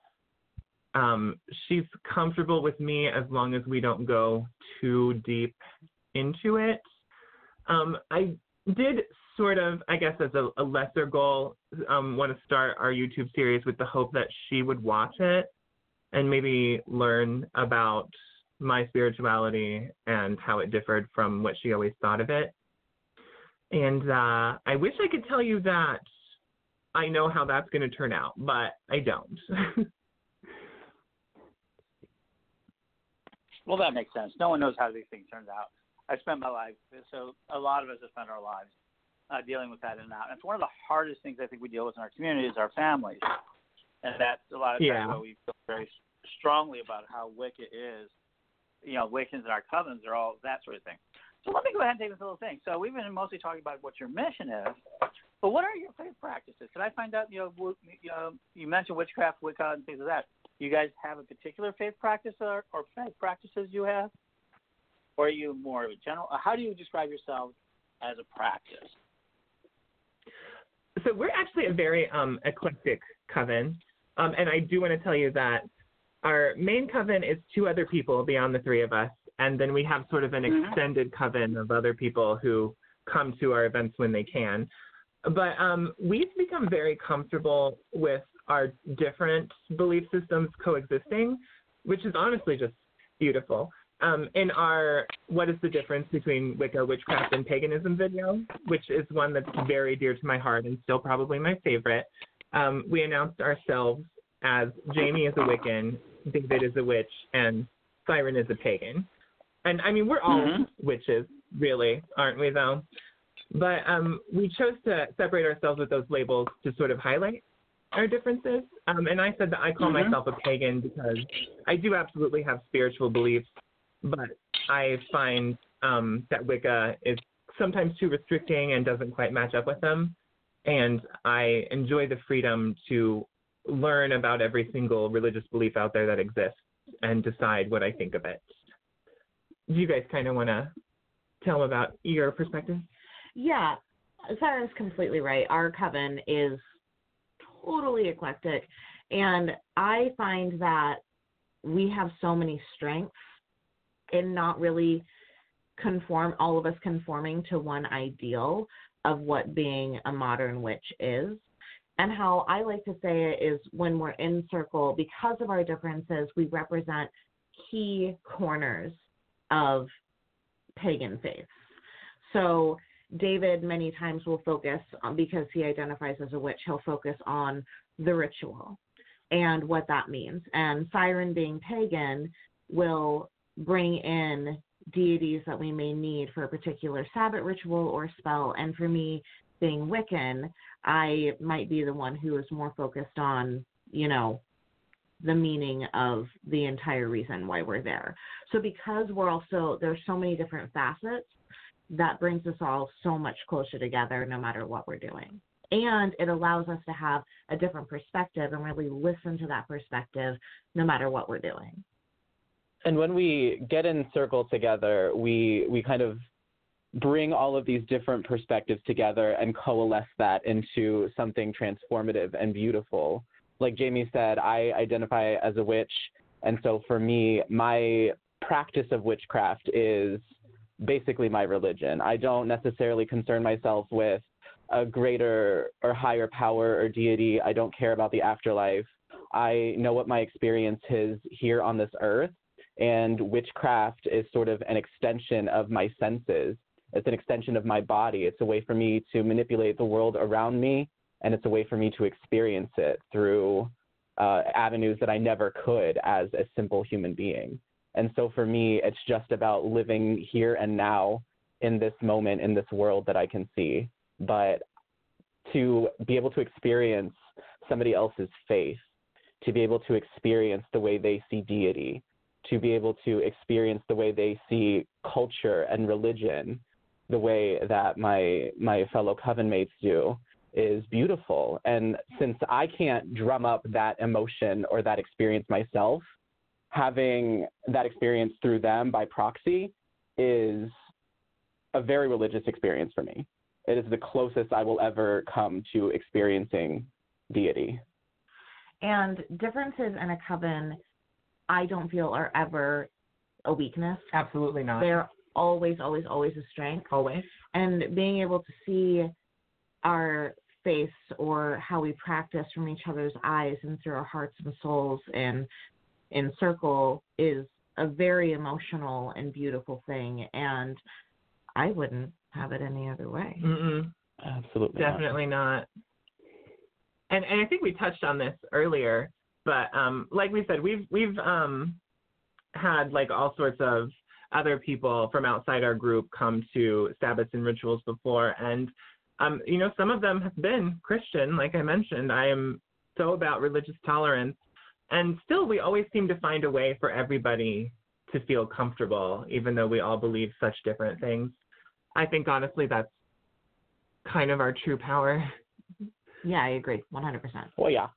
um, she's comfortable with me as long as we don't go too deep into it. Um, I did sort of, I guess, as a, a lesser goal, um, want to start our YouTube series with the hope that she would watch it and maybe learn about my spirituality and how it differed from what she always thought of it. And uh, I wish I could tell you that I know how that's going to turn out, but I don't. <laughs> Well, that makes sense. No one knows how these things turn out. I spent my life, so a lot of us have spent our lives uh, dealing with that and out. And it's one of the hardest things I think we deal with in our community is our families, and that's a lot of times Yeah. why we feel very strongly about how Wicca is. You know, Wiccans and our covens are all that sort of thing. So let me go ahead and take this little thing. So we've been mostly talking about what your mission is, but what are your favorite practices? Can I find out? You know, you, know, you mentioned witchcraft, Wicca, and things like that. You guys have a particular faith practice or, or faith practices you have, or are you more of a general? How do you describe yourself as a practice? so we're actually a very um, eclectic coven, um, and I do want to tell you that our main coven is two other people beyond the three of us, and then we have sort of an Mhm. extended coven of other people who come to our events when they can. But um, we've become very comfortable with our different belief systems coexisting, which is honestly just beautiful. Um, in our What is the Difference Between Wicca, Witchcraft, and Paganism video, which is one that's very dear to my heart and still probably my favorite, um, we announced ourselves as Jamie is a Wiccan, David is a witch, and Siren is a pagan. And I mean, we're all Mhm. witches, really, aren't we, though? But um, we chose to separate ourselves with those labels to sort of highlight our differences. Um, and I said that I call Mhm. myself a pagan because I do absolutely have spiritual beliefs, but I find um, that Wicca is sometimes too restricting and doesn't quite match up with them. And I enjoy the freedom to learn about every single religious belief out there that exists and decide what I think of it. Do you guys kind of want to tell them about your perspective? Yeah, Siren's completely right. Our coven is totally eclectic, and I find that we have so many strengths in not really conform all of us conforming to one ideal of what being a modern witch is. And how I like to say it is when we're in circle, because of our differences, we represent key corners of pagan faith. So David many times will focus on because he identifies as a witch, he'll focus on the ritual and what that means. And Siren being pagan will bring in deities that we may need for a particular Sabbath ritual or spell. And for me, being Wiccan, I might be the one who is more focused on, you know, the meaning of the entire reason why we're there. So because we're also there's so many different facets, that brings us all so much closer together no matter what we're doing. And it allows us to have a different perspective and really listen to that perspective no matter what we're doing. And when we get in circle together, we we kind of bring all of these different perspectives together and coalesce that into something transformative and beautiful. Like Jamie said, I identify as a witch, and so for me, my practice of witchcraft is basically my religion. I don't necessarily concern myself with a greater or higher power or deity. I don't care about the afterlife. I know what my experience is here on this earth, and witchcraft is sort of an extension of my senses. It's an extension of my body. It's a way for me to manipulate the world around me, and it's a way for me to experience it through uh, avenues that I never could as a simple human being. And so for me, it's just about living here and now in this moment, in this world that I can see. But to be able to experience somebody else's faith, to be able to experience the way they see deity, to be able to experience the way they see culture and religion, the way that my my fellow coven mates do, is beautiful. And since I can't drum up that emotion or that experience myself, having that experience through them by proxy is a very religious experience for me. It is the closest I will ever come to experiencing deity. And differences in a coven, I don't feel are ever a weakness. Absolutely not. They're always, always, always a strength. Always. And being able to see our face or how we practice from each other's eyes and through our hearts and souls and in circle is a very emotional and beautiful thing. And I wouldn't have it any other way. Mm-mm. Absolutely. not. Definitely not. And and I think we touched on this earlier, but um, like we said, we've we've um, had like all sorts of other people from outside our group come to Sabbaths and rituals before, and um, you know some of them have been Christian. Like I mentioned, I am so about religious tolerance, and still we always seem to find a way for everybody to feel comfortable, even though we all believe such different things. I think honestly that's kind of our true power. Yeah, I agree, 100%. Well, yeah.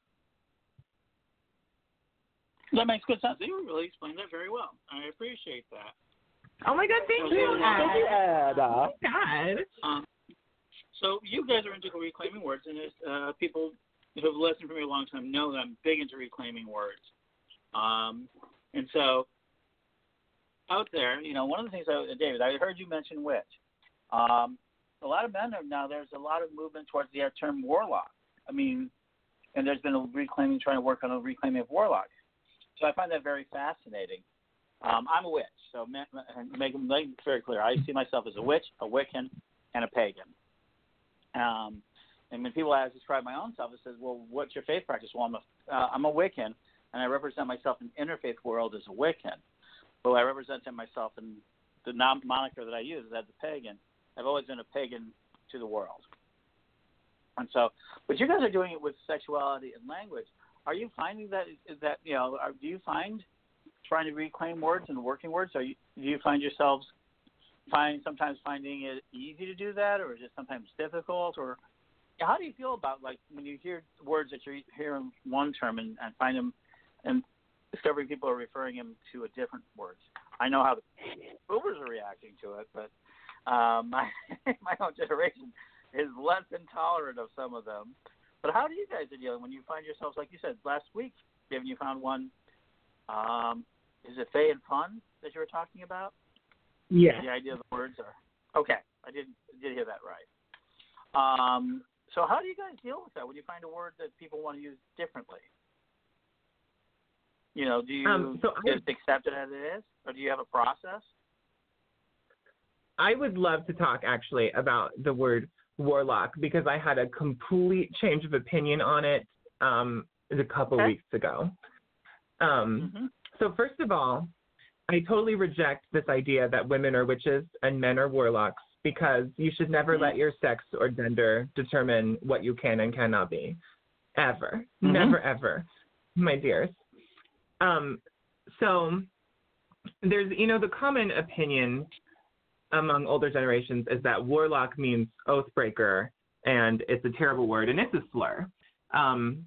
That makes good sense. You really explained that very well. I appreciate that. Oh my God, thank you. Thank you, Ed. Ed. God. Um, so you guys are into reclaiming words, and as uh, people who have listened for me a long time know that I'm big into reclaiming words. Um, and so out there, you know, one of the things, I, David, I heard you mention witch. Um, a lot of men are now. There's a lot of movement towards the term warlock. I mean, and there's been a reclaiming, trying to work on a reclaiming of warlock. So I find that very fascinating. Um, I'm a witch, so ma- ma- make, make it very clear. I see myself as a witch, a Wiccan, and a pagan. Um, and when people ask describe my own self, it says, "Well, what's your faith practice?" Well, I'm a uh, I'm a Wiccan, and I represent myself in interfaith world as a Wiccan. But I represent myself in the non- moniker that I use as a pagan. I've always been a pagan to the world. And so, but you guys are doing it with sexuality and language. Are you finding that that you know? Are, do you find trying to reclaim words and working words? Are you do you find yourselves find sometimes finding it easy to do that, or is it sometimes difficult? Or how do you feel about like when you hear words that you're hearing one term and, and find them and discovering people are referring them to a different word? I know how the boomers are reacting to it, but um, my <laughs> my own generation is less intolerant of some of them. But how do you guys are dealing when you find yourselves, like you said last week, Given you found one. Um, is it Fay and Fun that you were talking about? Yeah. The idea of the words are okay. I did did hear that right. Um, so how do you guys deal with that when you find a word that people want to use differently? You know, do you Um, so I- just accept it as it is, or do you have a process? I would love to talk actually about the word warlock because I had a complete change of opinion on it um, a couple Okay. weeks ago. Um, Mm-hmm. So first of all, I totally reject this idea that women are witches and men are warlocks because you should never Mhm. let your sex or gender determine what you can and cannot be. Ever. Mhm. Never ever, my dears. Um, so there's you know the common opinion among older generations is that warlock means oathbreaker and it's a terrible word and it's a slur. Um,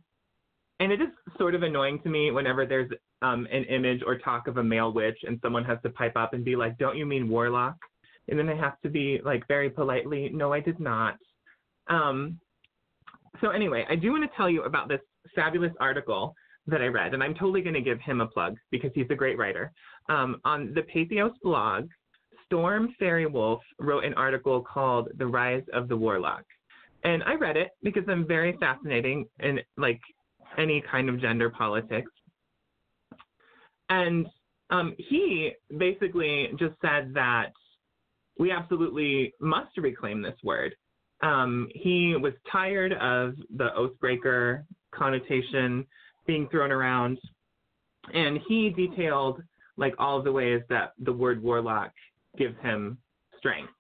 and it is sort of annoying to me whenever there's um, an image or talk of a male witch and someone has to pipe up and be like, "Don't you mean warlock?" And then I have to be like very politely, "No, I did not." Um, so anyway, I do want to tell you about this fabulous article that I read, and I'm totally going to give him a plug because he's a great writer. Um, on the Patheos blog, Storm Faerywolf wrote an article called "The Rise of the Warlock," and I read it because I'm very fascinating in like any kind of gender politics. And um, he basically just said that we absolutely must reclaim this word. Um, he was tired of the oathbreaker connotation being thrown around, and he detailed like all of the ways that the word warlock gives him strength.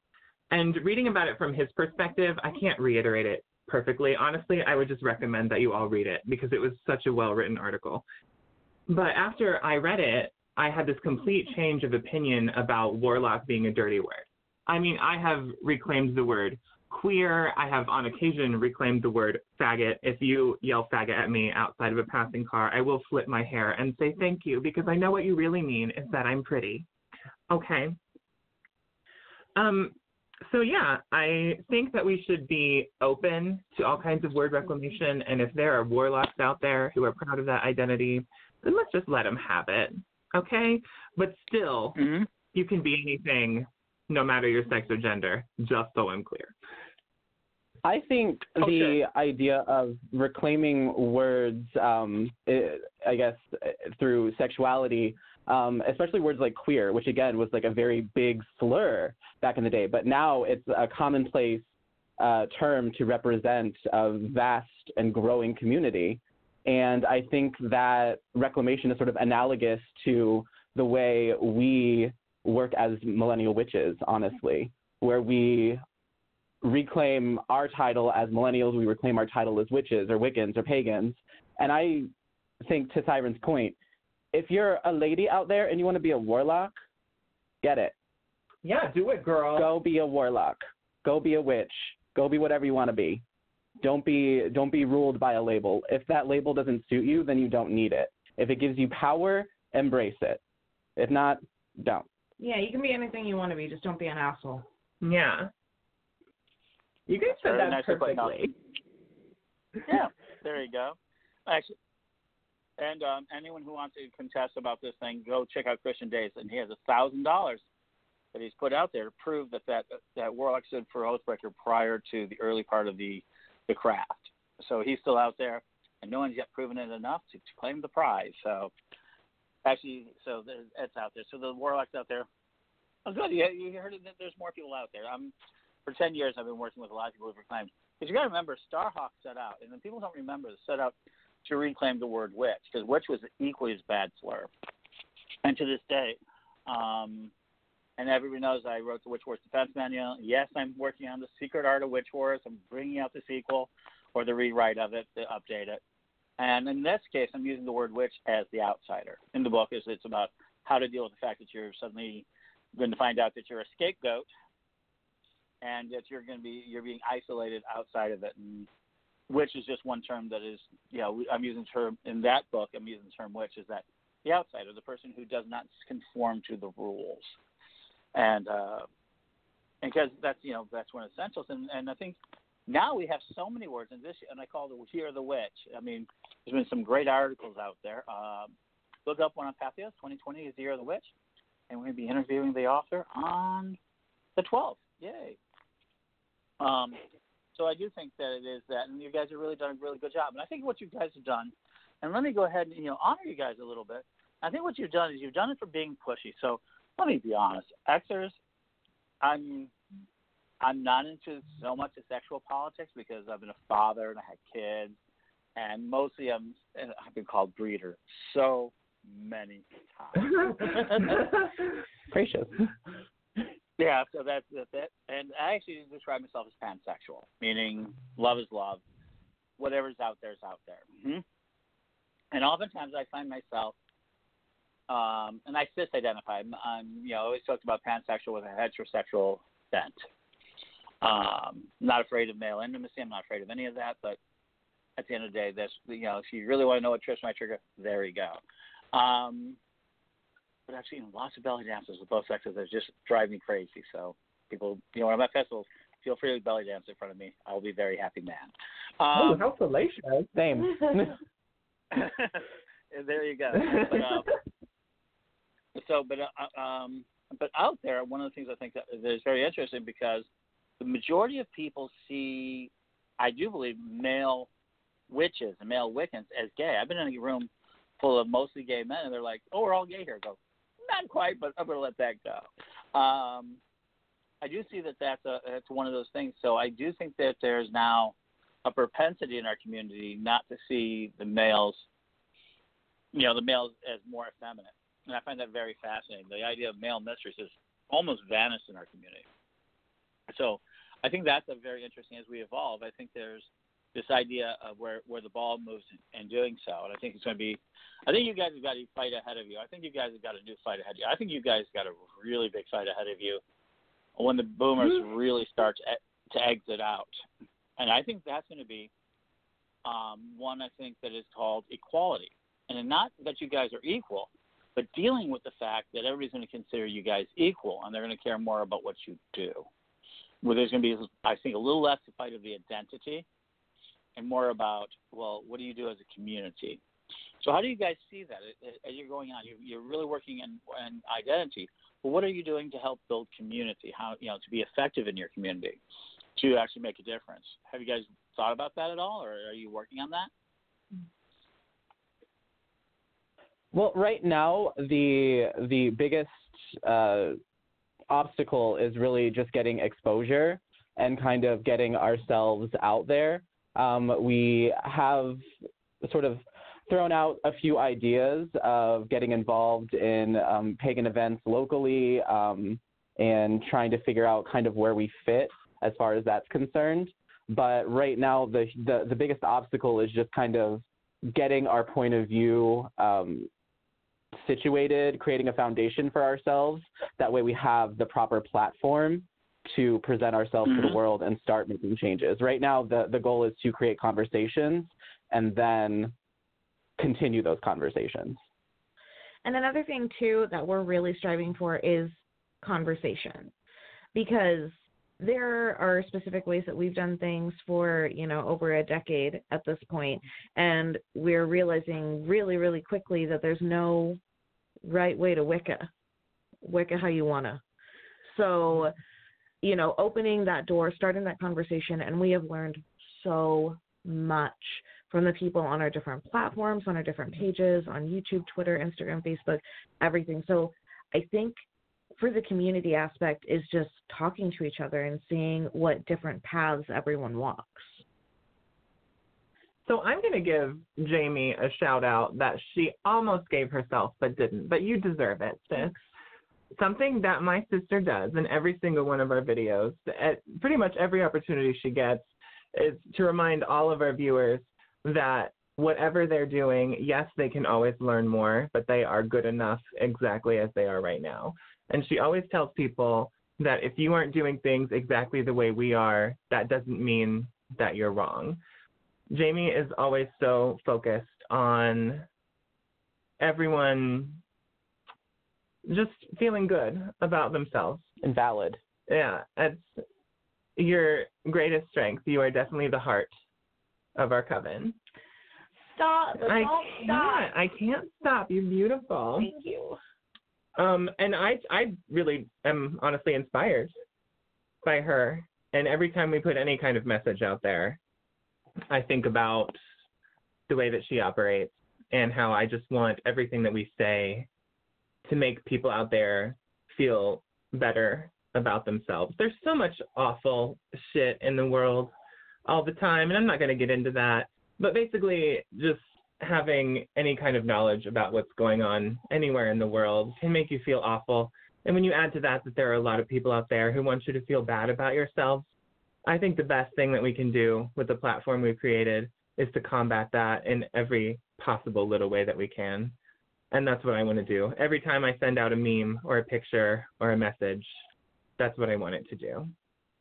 And reading about it from his perspective, I can't reiterate it perfectly. Honestly, I would just recommend that you all read it because it was such a well written article. But after I read it, I had this complete change of opinion about warlock being a dirty word. I mean, I have reclaimed the word queer. I have on occasion reclaimed the word faggot. If you yell faggot at me outside of a passing car, I will flip my hair and say thank you because I know what you really mean is that I'm pretty. Okay. Um, so yeah, I think that we should be open to all kinds of word reclamation, and if there are warlocks out there who are proud of that identity, then let's just let them have it. Okay, but still, Mm-hmm. you can be anything, no matter your sex or gender. Just so I'm clear. I think Oh, the idea of reclaiming words, um, i I guess, through sexuality, um, especially words like queer, which again was like a very big slur back in the day, but now it's a commonplace uh, term to represent a vast and growing community. And I think that reclamation is sort of analogous to the way we work as millennial witches, honestly, where we reclaim our title as millennials, we reclaim our title as witches or Wiccans or pagans. And I think to Siren's point, if you're a lady out there and you want to be a warlock, get it. Yeah, do it, girl. Go be a warlock. Go be a witch. Go be whatever you want to be. Don't be don't be ruled by a label. If that label doesn't suit you, then you don't need it. If it gives you power, embrace it. If not, don't. Yeah, you can be anything you want to be, just don't be an asshole. Yeah. You guys said that nicely put, perfectly. yeah, there you go. Actually, and um, anyone who wants to contest about this thing, go check out Christian Days, and he has a thousand dollars that he's put out there to prove that that that Warlock stood for Oathbreaker prior to the early part of the the craft. So he's still out there, and no one's yet proven it enough to, to claim the prize. So actually, so it's out there. So the Warlock's out there. Oh, good. You, you heard it, that there's more people out there. I'm for ten years. I've been working with a lot of people who've reclaimed. Because you got to remember, Starhawk set out, and then people don't remember, set out to reclaim the word witch because witch was equally as bad slur. And to this day, um, and everybody knows I wrote the Witch Wars Defense Manual. Yes, I'm working on the Secret Art of Witch Wars. I'm bringing out the sequel or the rewrite of it to update it. And in this case, I'm using the word witch as the outsider. In the book, is it's about how to deal with the fact that you're suddenly going to find out that you're a scapegoat, and that you're going to be you're being isolated outside of it. And witch is just one term that is, you know, I'm using term in that book. I'm using the term witch is that the outsider, the person who does not conform to the rules, and uh, because that's you know that's one of the essentials. And and I think now we have so many words in this, and I call it "Year of the Witch." I mean, there's been some great articles out there. Um, look up one on Patheos. 2020 is the Year of the Witch, and we're going to be interviewing the author on the 12th. Yay! Um, so I do think that it is that, and you guys have really done a really good job. And I think what you guys have done, and let me go ahead and you know honor you guys a little bit. I think what you've done is you've done it for being pushy. So let me be honest, Xers, I'm I'm not into so much of sexual politics because I've been a father and I had kids, and mostly I'm I've been called breeder so many times. <laughs> Gracious. Yeah, so that's, that's it. And I actually describe myself as pansexual, meaning love is love. Whatever's out there is out there. Mm-hmm. And oftentimes I find myself, um, and I cis-identify. I'm, I'm, you know, I always talked about pansexual with a heterosexual bent. Um, not afraid of male intimacy. I'm not afraid of any of that. But at the end of the day, this, you know, if you really want to know what trips my trigger, there you go. Um, but I've seen lots of belly dances with both sexes that just drive me crazy. So people, you know, when I'm at festivals, feel free to belly dance in front of me. I will be a very happy man. oh, Um, how salacious. Same. <laughs> there you go. But, um, so, but uh, um, but out there, one of the things I think that is very interesting because the majority of people see, I do believe, male witches and male Wiccans as gay. I've been in a room full of mostly gay men, and they're like, "Oh, we're all gay here." I go, not quite, but I'm to let that go. Um, I do see that that's a that's one of those things. So I do think that there's now a propensity in our community not to see the males, you know, the males as more effeminate, and I find that very fascinating. The idea of male mistresses almost vanished in our community. So I think that's a very interesting as we evolve. I think there's this idea of where where the ball moves in, in doing so, and I think it's going to be. I think you guys have got a fight ahead of you. I think you guys have got a new fight ahead of you. I think you guys got a really big fight ahead of you when the boomers really start to, to exit out, and I think that's going to be um, one I think that is called equality, and not that you guys are equal, but dealing with the fact that everybody's going to consider you guys equal, and they're going to care more about what you do. Where there's going to be, I think, a little less the fight of the identity and more about, well, what do you do as a community? So how do you guys see that as you're going on? You're, you're really working in, in identity, but what are you doing to help build community? How you know to be effective in your community, to actually make a difference? Have you guys thought about that at all, or are you working on that? Well, right now the the biggest uh, obstacle is really just getting exposure and kind of getting ourselves out there. Um, we have sort of thrown out a few ideas of getting involved in um, pagan events locally um, and trying to figure out kind of where we fit as far as that's concerned. But right now, the the, the biggest obstacle is just kind of getting our point of view um, situated, creating a foundation for ourselves. That way, we have the proper platform to present ourselves mm-hmm. to the world and start making changes. Right now, the, the goal is to create conversations and then continue those conversations. And another thing, too, that we're really striving for is conversation because there are specific ways that we've done things for you know over a decade at this point and we're realizing really really quickly that there's no right way to wicca wicca how you want to so you know opening that door starting that conversation and we have learned so much from the people on our different platforms on our different pages on youtube twitter instagram facebook everything. So i think for the community aspect is just talking to each other and seeing what different paths everyone walks. So I'm going to give Jamie a shout out that she almost gave herself but didn't. But you deserve it, sis. Mm-hmm. something that my sister does in every single one of our videos, at pretty much every opportunity she gets, is to remind all of our viewers that whatever they're doing, yes, they can always learn more, but they are good enough exactly as they are right now. And she always tells people that if you aren't doing things exactly the way we are, that doesn't mean that you're wrong. Jamie is always so focused on everyone just feeling good about themselves. And valid. Yeah, it's your greatest strength. You are definitely the heart of our coven. Stop. I Don't can't. stop. I can't stop. You're beautiful. Thank you. Um, and I, I really am honestly inspired by her. And every time we put any kind of message out there, I think about the way that she operates and how I just want everything that we say to make people out there feel better about themselves. There's so much awful shit in the world all the time, and I'm not going to get into that. But basically, just having any kind of knowledge about what's going on anywhere in the world can make you feel awful. And when you add to that that there are a lot of people out there who want you to feel bad about yourselves, I think the best thing that we can do with the platform we've created is to combat that in every possible little way that we can. And that's what I want to do. Every time I send out a meme or a picture or a message, that's what I want it to do.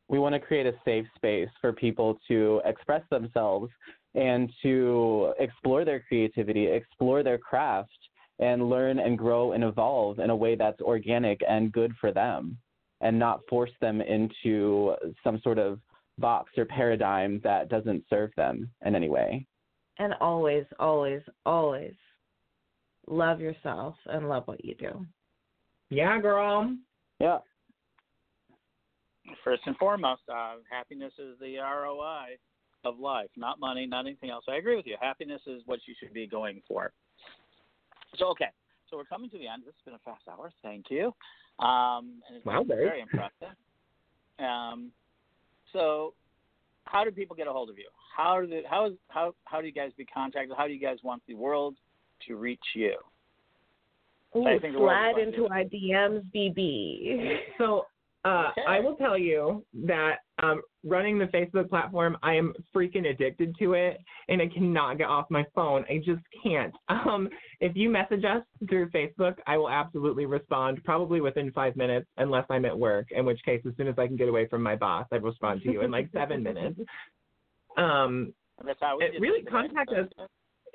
We want to create a safe space for people to express themselves and to explore their creativity, explore their craft, and learn and grow and evolve in a way that's organic and good for them, and not force them into some sort of box or paradigm that doesn't serve them in any way. And always, always, always love yourself and love what you do. Yeah, girl. Yeah. First and foremost, uh, happiness is the ROI of life, not money, not anything else. I agree with you. Happiness is what you should be going for. So, okay. So we're coming to the end. This has been a fast hour. Thank you. Um, and it's Wow, been very impressive. Um, so, how do people get a hold of you? How do the, how is how how do you guys be contacted? How do you guys want the world to reach you? Ooh, I think slide into our DMs, BB. <laughs> So uh, Okay. I will tell you that um, running the Facebook platform, I am freaking addicted to it, and I cannot get off my phone. I just can't. <laughs> Um, if you message us through Facebook, I will absolutely respond, probably within five minutes, unless I'm at work. In which case, as soon as I can get away from my boss, I respond to you in like seven <laughs> minutes. Um, That's how we It really contact us.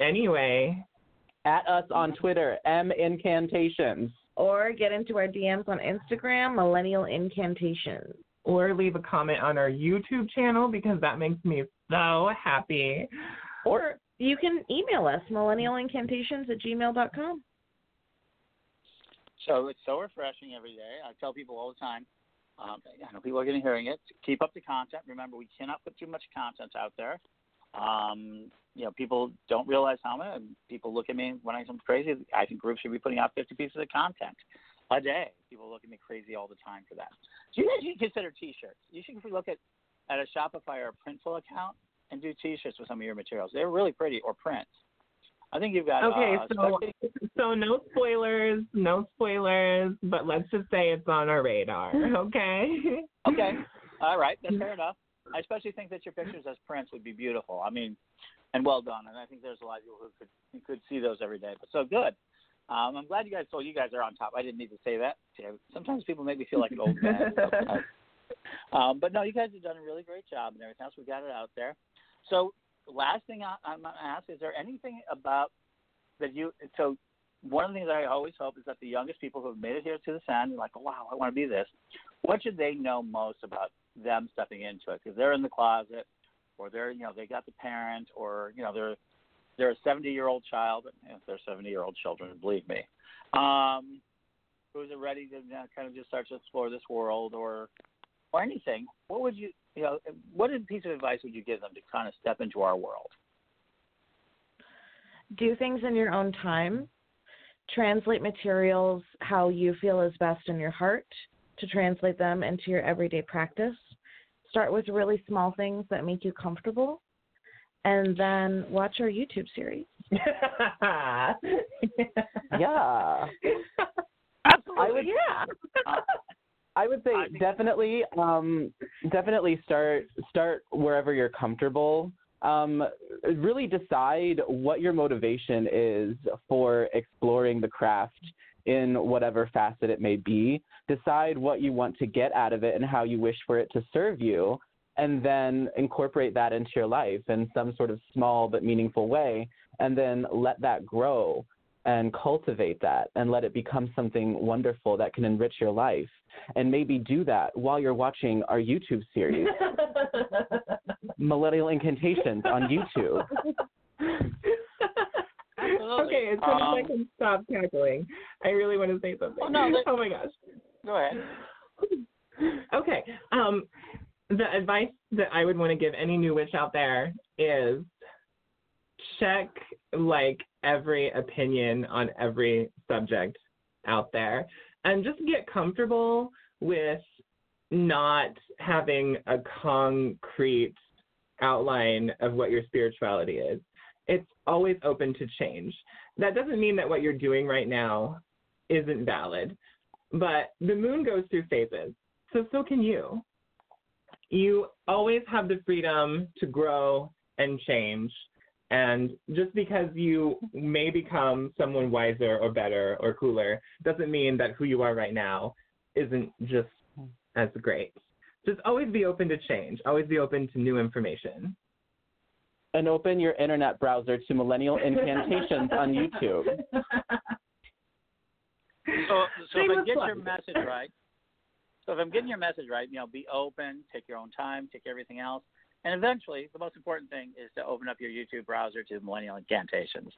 anyway, At us on Twitter, M Incantations. Or get into our DMs on Instagram, Millennial Incantations. or leave a comment on our YouTube channel because that makes me so happy. Or you can email us, millennialincantations at gmail.com. So it's so refreshing every day. I tell people all the time. Um, I know people are getting hearing it. Keep up the content. Remember, we cannot put too much content out there. Um, you know, people don't realize how much. People look at me when I am crazy. I think groups should be putting out 50 pieces of content a day. People look at me crazy all the time for that. So you guys should consider T-shirts. You should look at at a Shopify or a Printful account and do T-shirts with some of your materials. They're really pretty or prints. I think you've got Okay, uh, so so no spoilers, no spoilers, but let's just say it's on our radar, <laughs> okay? Okay. All right. That's fair enough. I especially think that your pictures as prints would be beautiful. I mean, and well done. And I think there's a lot of people who could who could see those every day. But so good. Um, I'm glad you guys. So you guys are on top. I didn't need to say that. Sometimes people make me feel like an old man. <laughs> um, but no, you guys have done a really great job and everything else. We got it out there. So last thing I, I'm going to ask is there anything about that you? So one of the things I always hope is that the youngest people who have made it here to the are like, wow, I want to be this. What should they know most about them stepping into it? Because they're in the closet, or they're, you know, they got the parent, or you know, they're they're a 70 year old child. Know, they're 70 year old children, believe me. Um, who's ready to you know, kind of just start to explore this world, or or anything? What would you, you know, what piece of advice would you give them to kind of step into our world? Do things in your own time. Translate materials how you feel is best in your heart to translate them into your everyday practice. Start with really small things that make you comfortable, and then watch our YouTube series. <laughs> Yeah. Absolutely. I would Yeah. Uh, I would say definitely, um, definitely start start wherever you're comfortable. Um, really decide what your motivation is for exploring the craft in whatever facet it may be. Decide what you want to get out of it and how you wish for it to serve you, and then incorporate that into your life in some sort of small but meaningful way, and then let that grow and cultivate that and let it become something wonderful that can enrich your life. And maybe do that while you're watching our YouTube series, <laughs> Millennial Incantations on YouTube. <laughs> Absolutely. okay, as soon as I Um, can stop cackling, I really want to say something. Oh, no, let- oh my gosh. Go ahead. Okay. Um, the advice that I would want to give any new witch out there is check like every opinion on every subject out there and just get comfortable with not having a concrete outline of what your spirituality is. It's always open to change. That doesn't mean that what you're doing right now isn't valid, but the moon goes through phases. So so can you. You always have the freedom to grow and change. And just because you may become someone wiser or better or cooler doesn't mean that who you are right now isn't just hmm. as great. Just always be open to change. Always be open to new information. And open your internet browser to Millennial Incantations on YouTube. So, so if I Shameless get plug. your message right, so if I'm getting your message right, you know, be open, take your own time, take everything else, and eventually, the most important thing is to open up your YouTube browser to Millennial Incantations.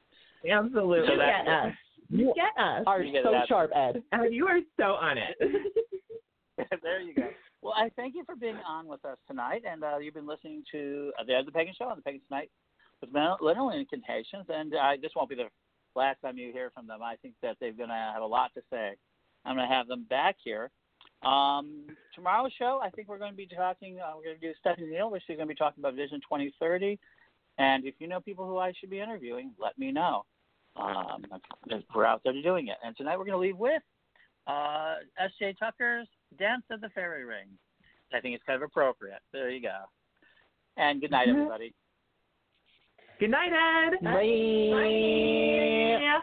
Absolutely. So You that- get us. You get us. Are You get so sharp, Ed. And you are so on it. <laughs> there you go. Well, I thank you for being on with us tonight, and uh, you've been listening to uh, the Ed the Pagan Show on the Pagan Tonight with Millennial Incantations, and uh, this won't be the last time you hear from them. I think that they're going to have a lot to say. I'm going to have them back here. Um, tomorrow's show, I think we're going to be talking. Uh, we're going to do Stephanie Neal, which is going to be talking about Vision 2030. And if you know people who I should be interviewing, let me know. Um, we're out there doing it. And tonight we're going to leave with uh, S.J. Tucker's Dance of the Fairy Ring. I think it's kind of appropriate. There you go. And good night, mm-hmm. everybody. Good night, Ed. Bye. Bye.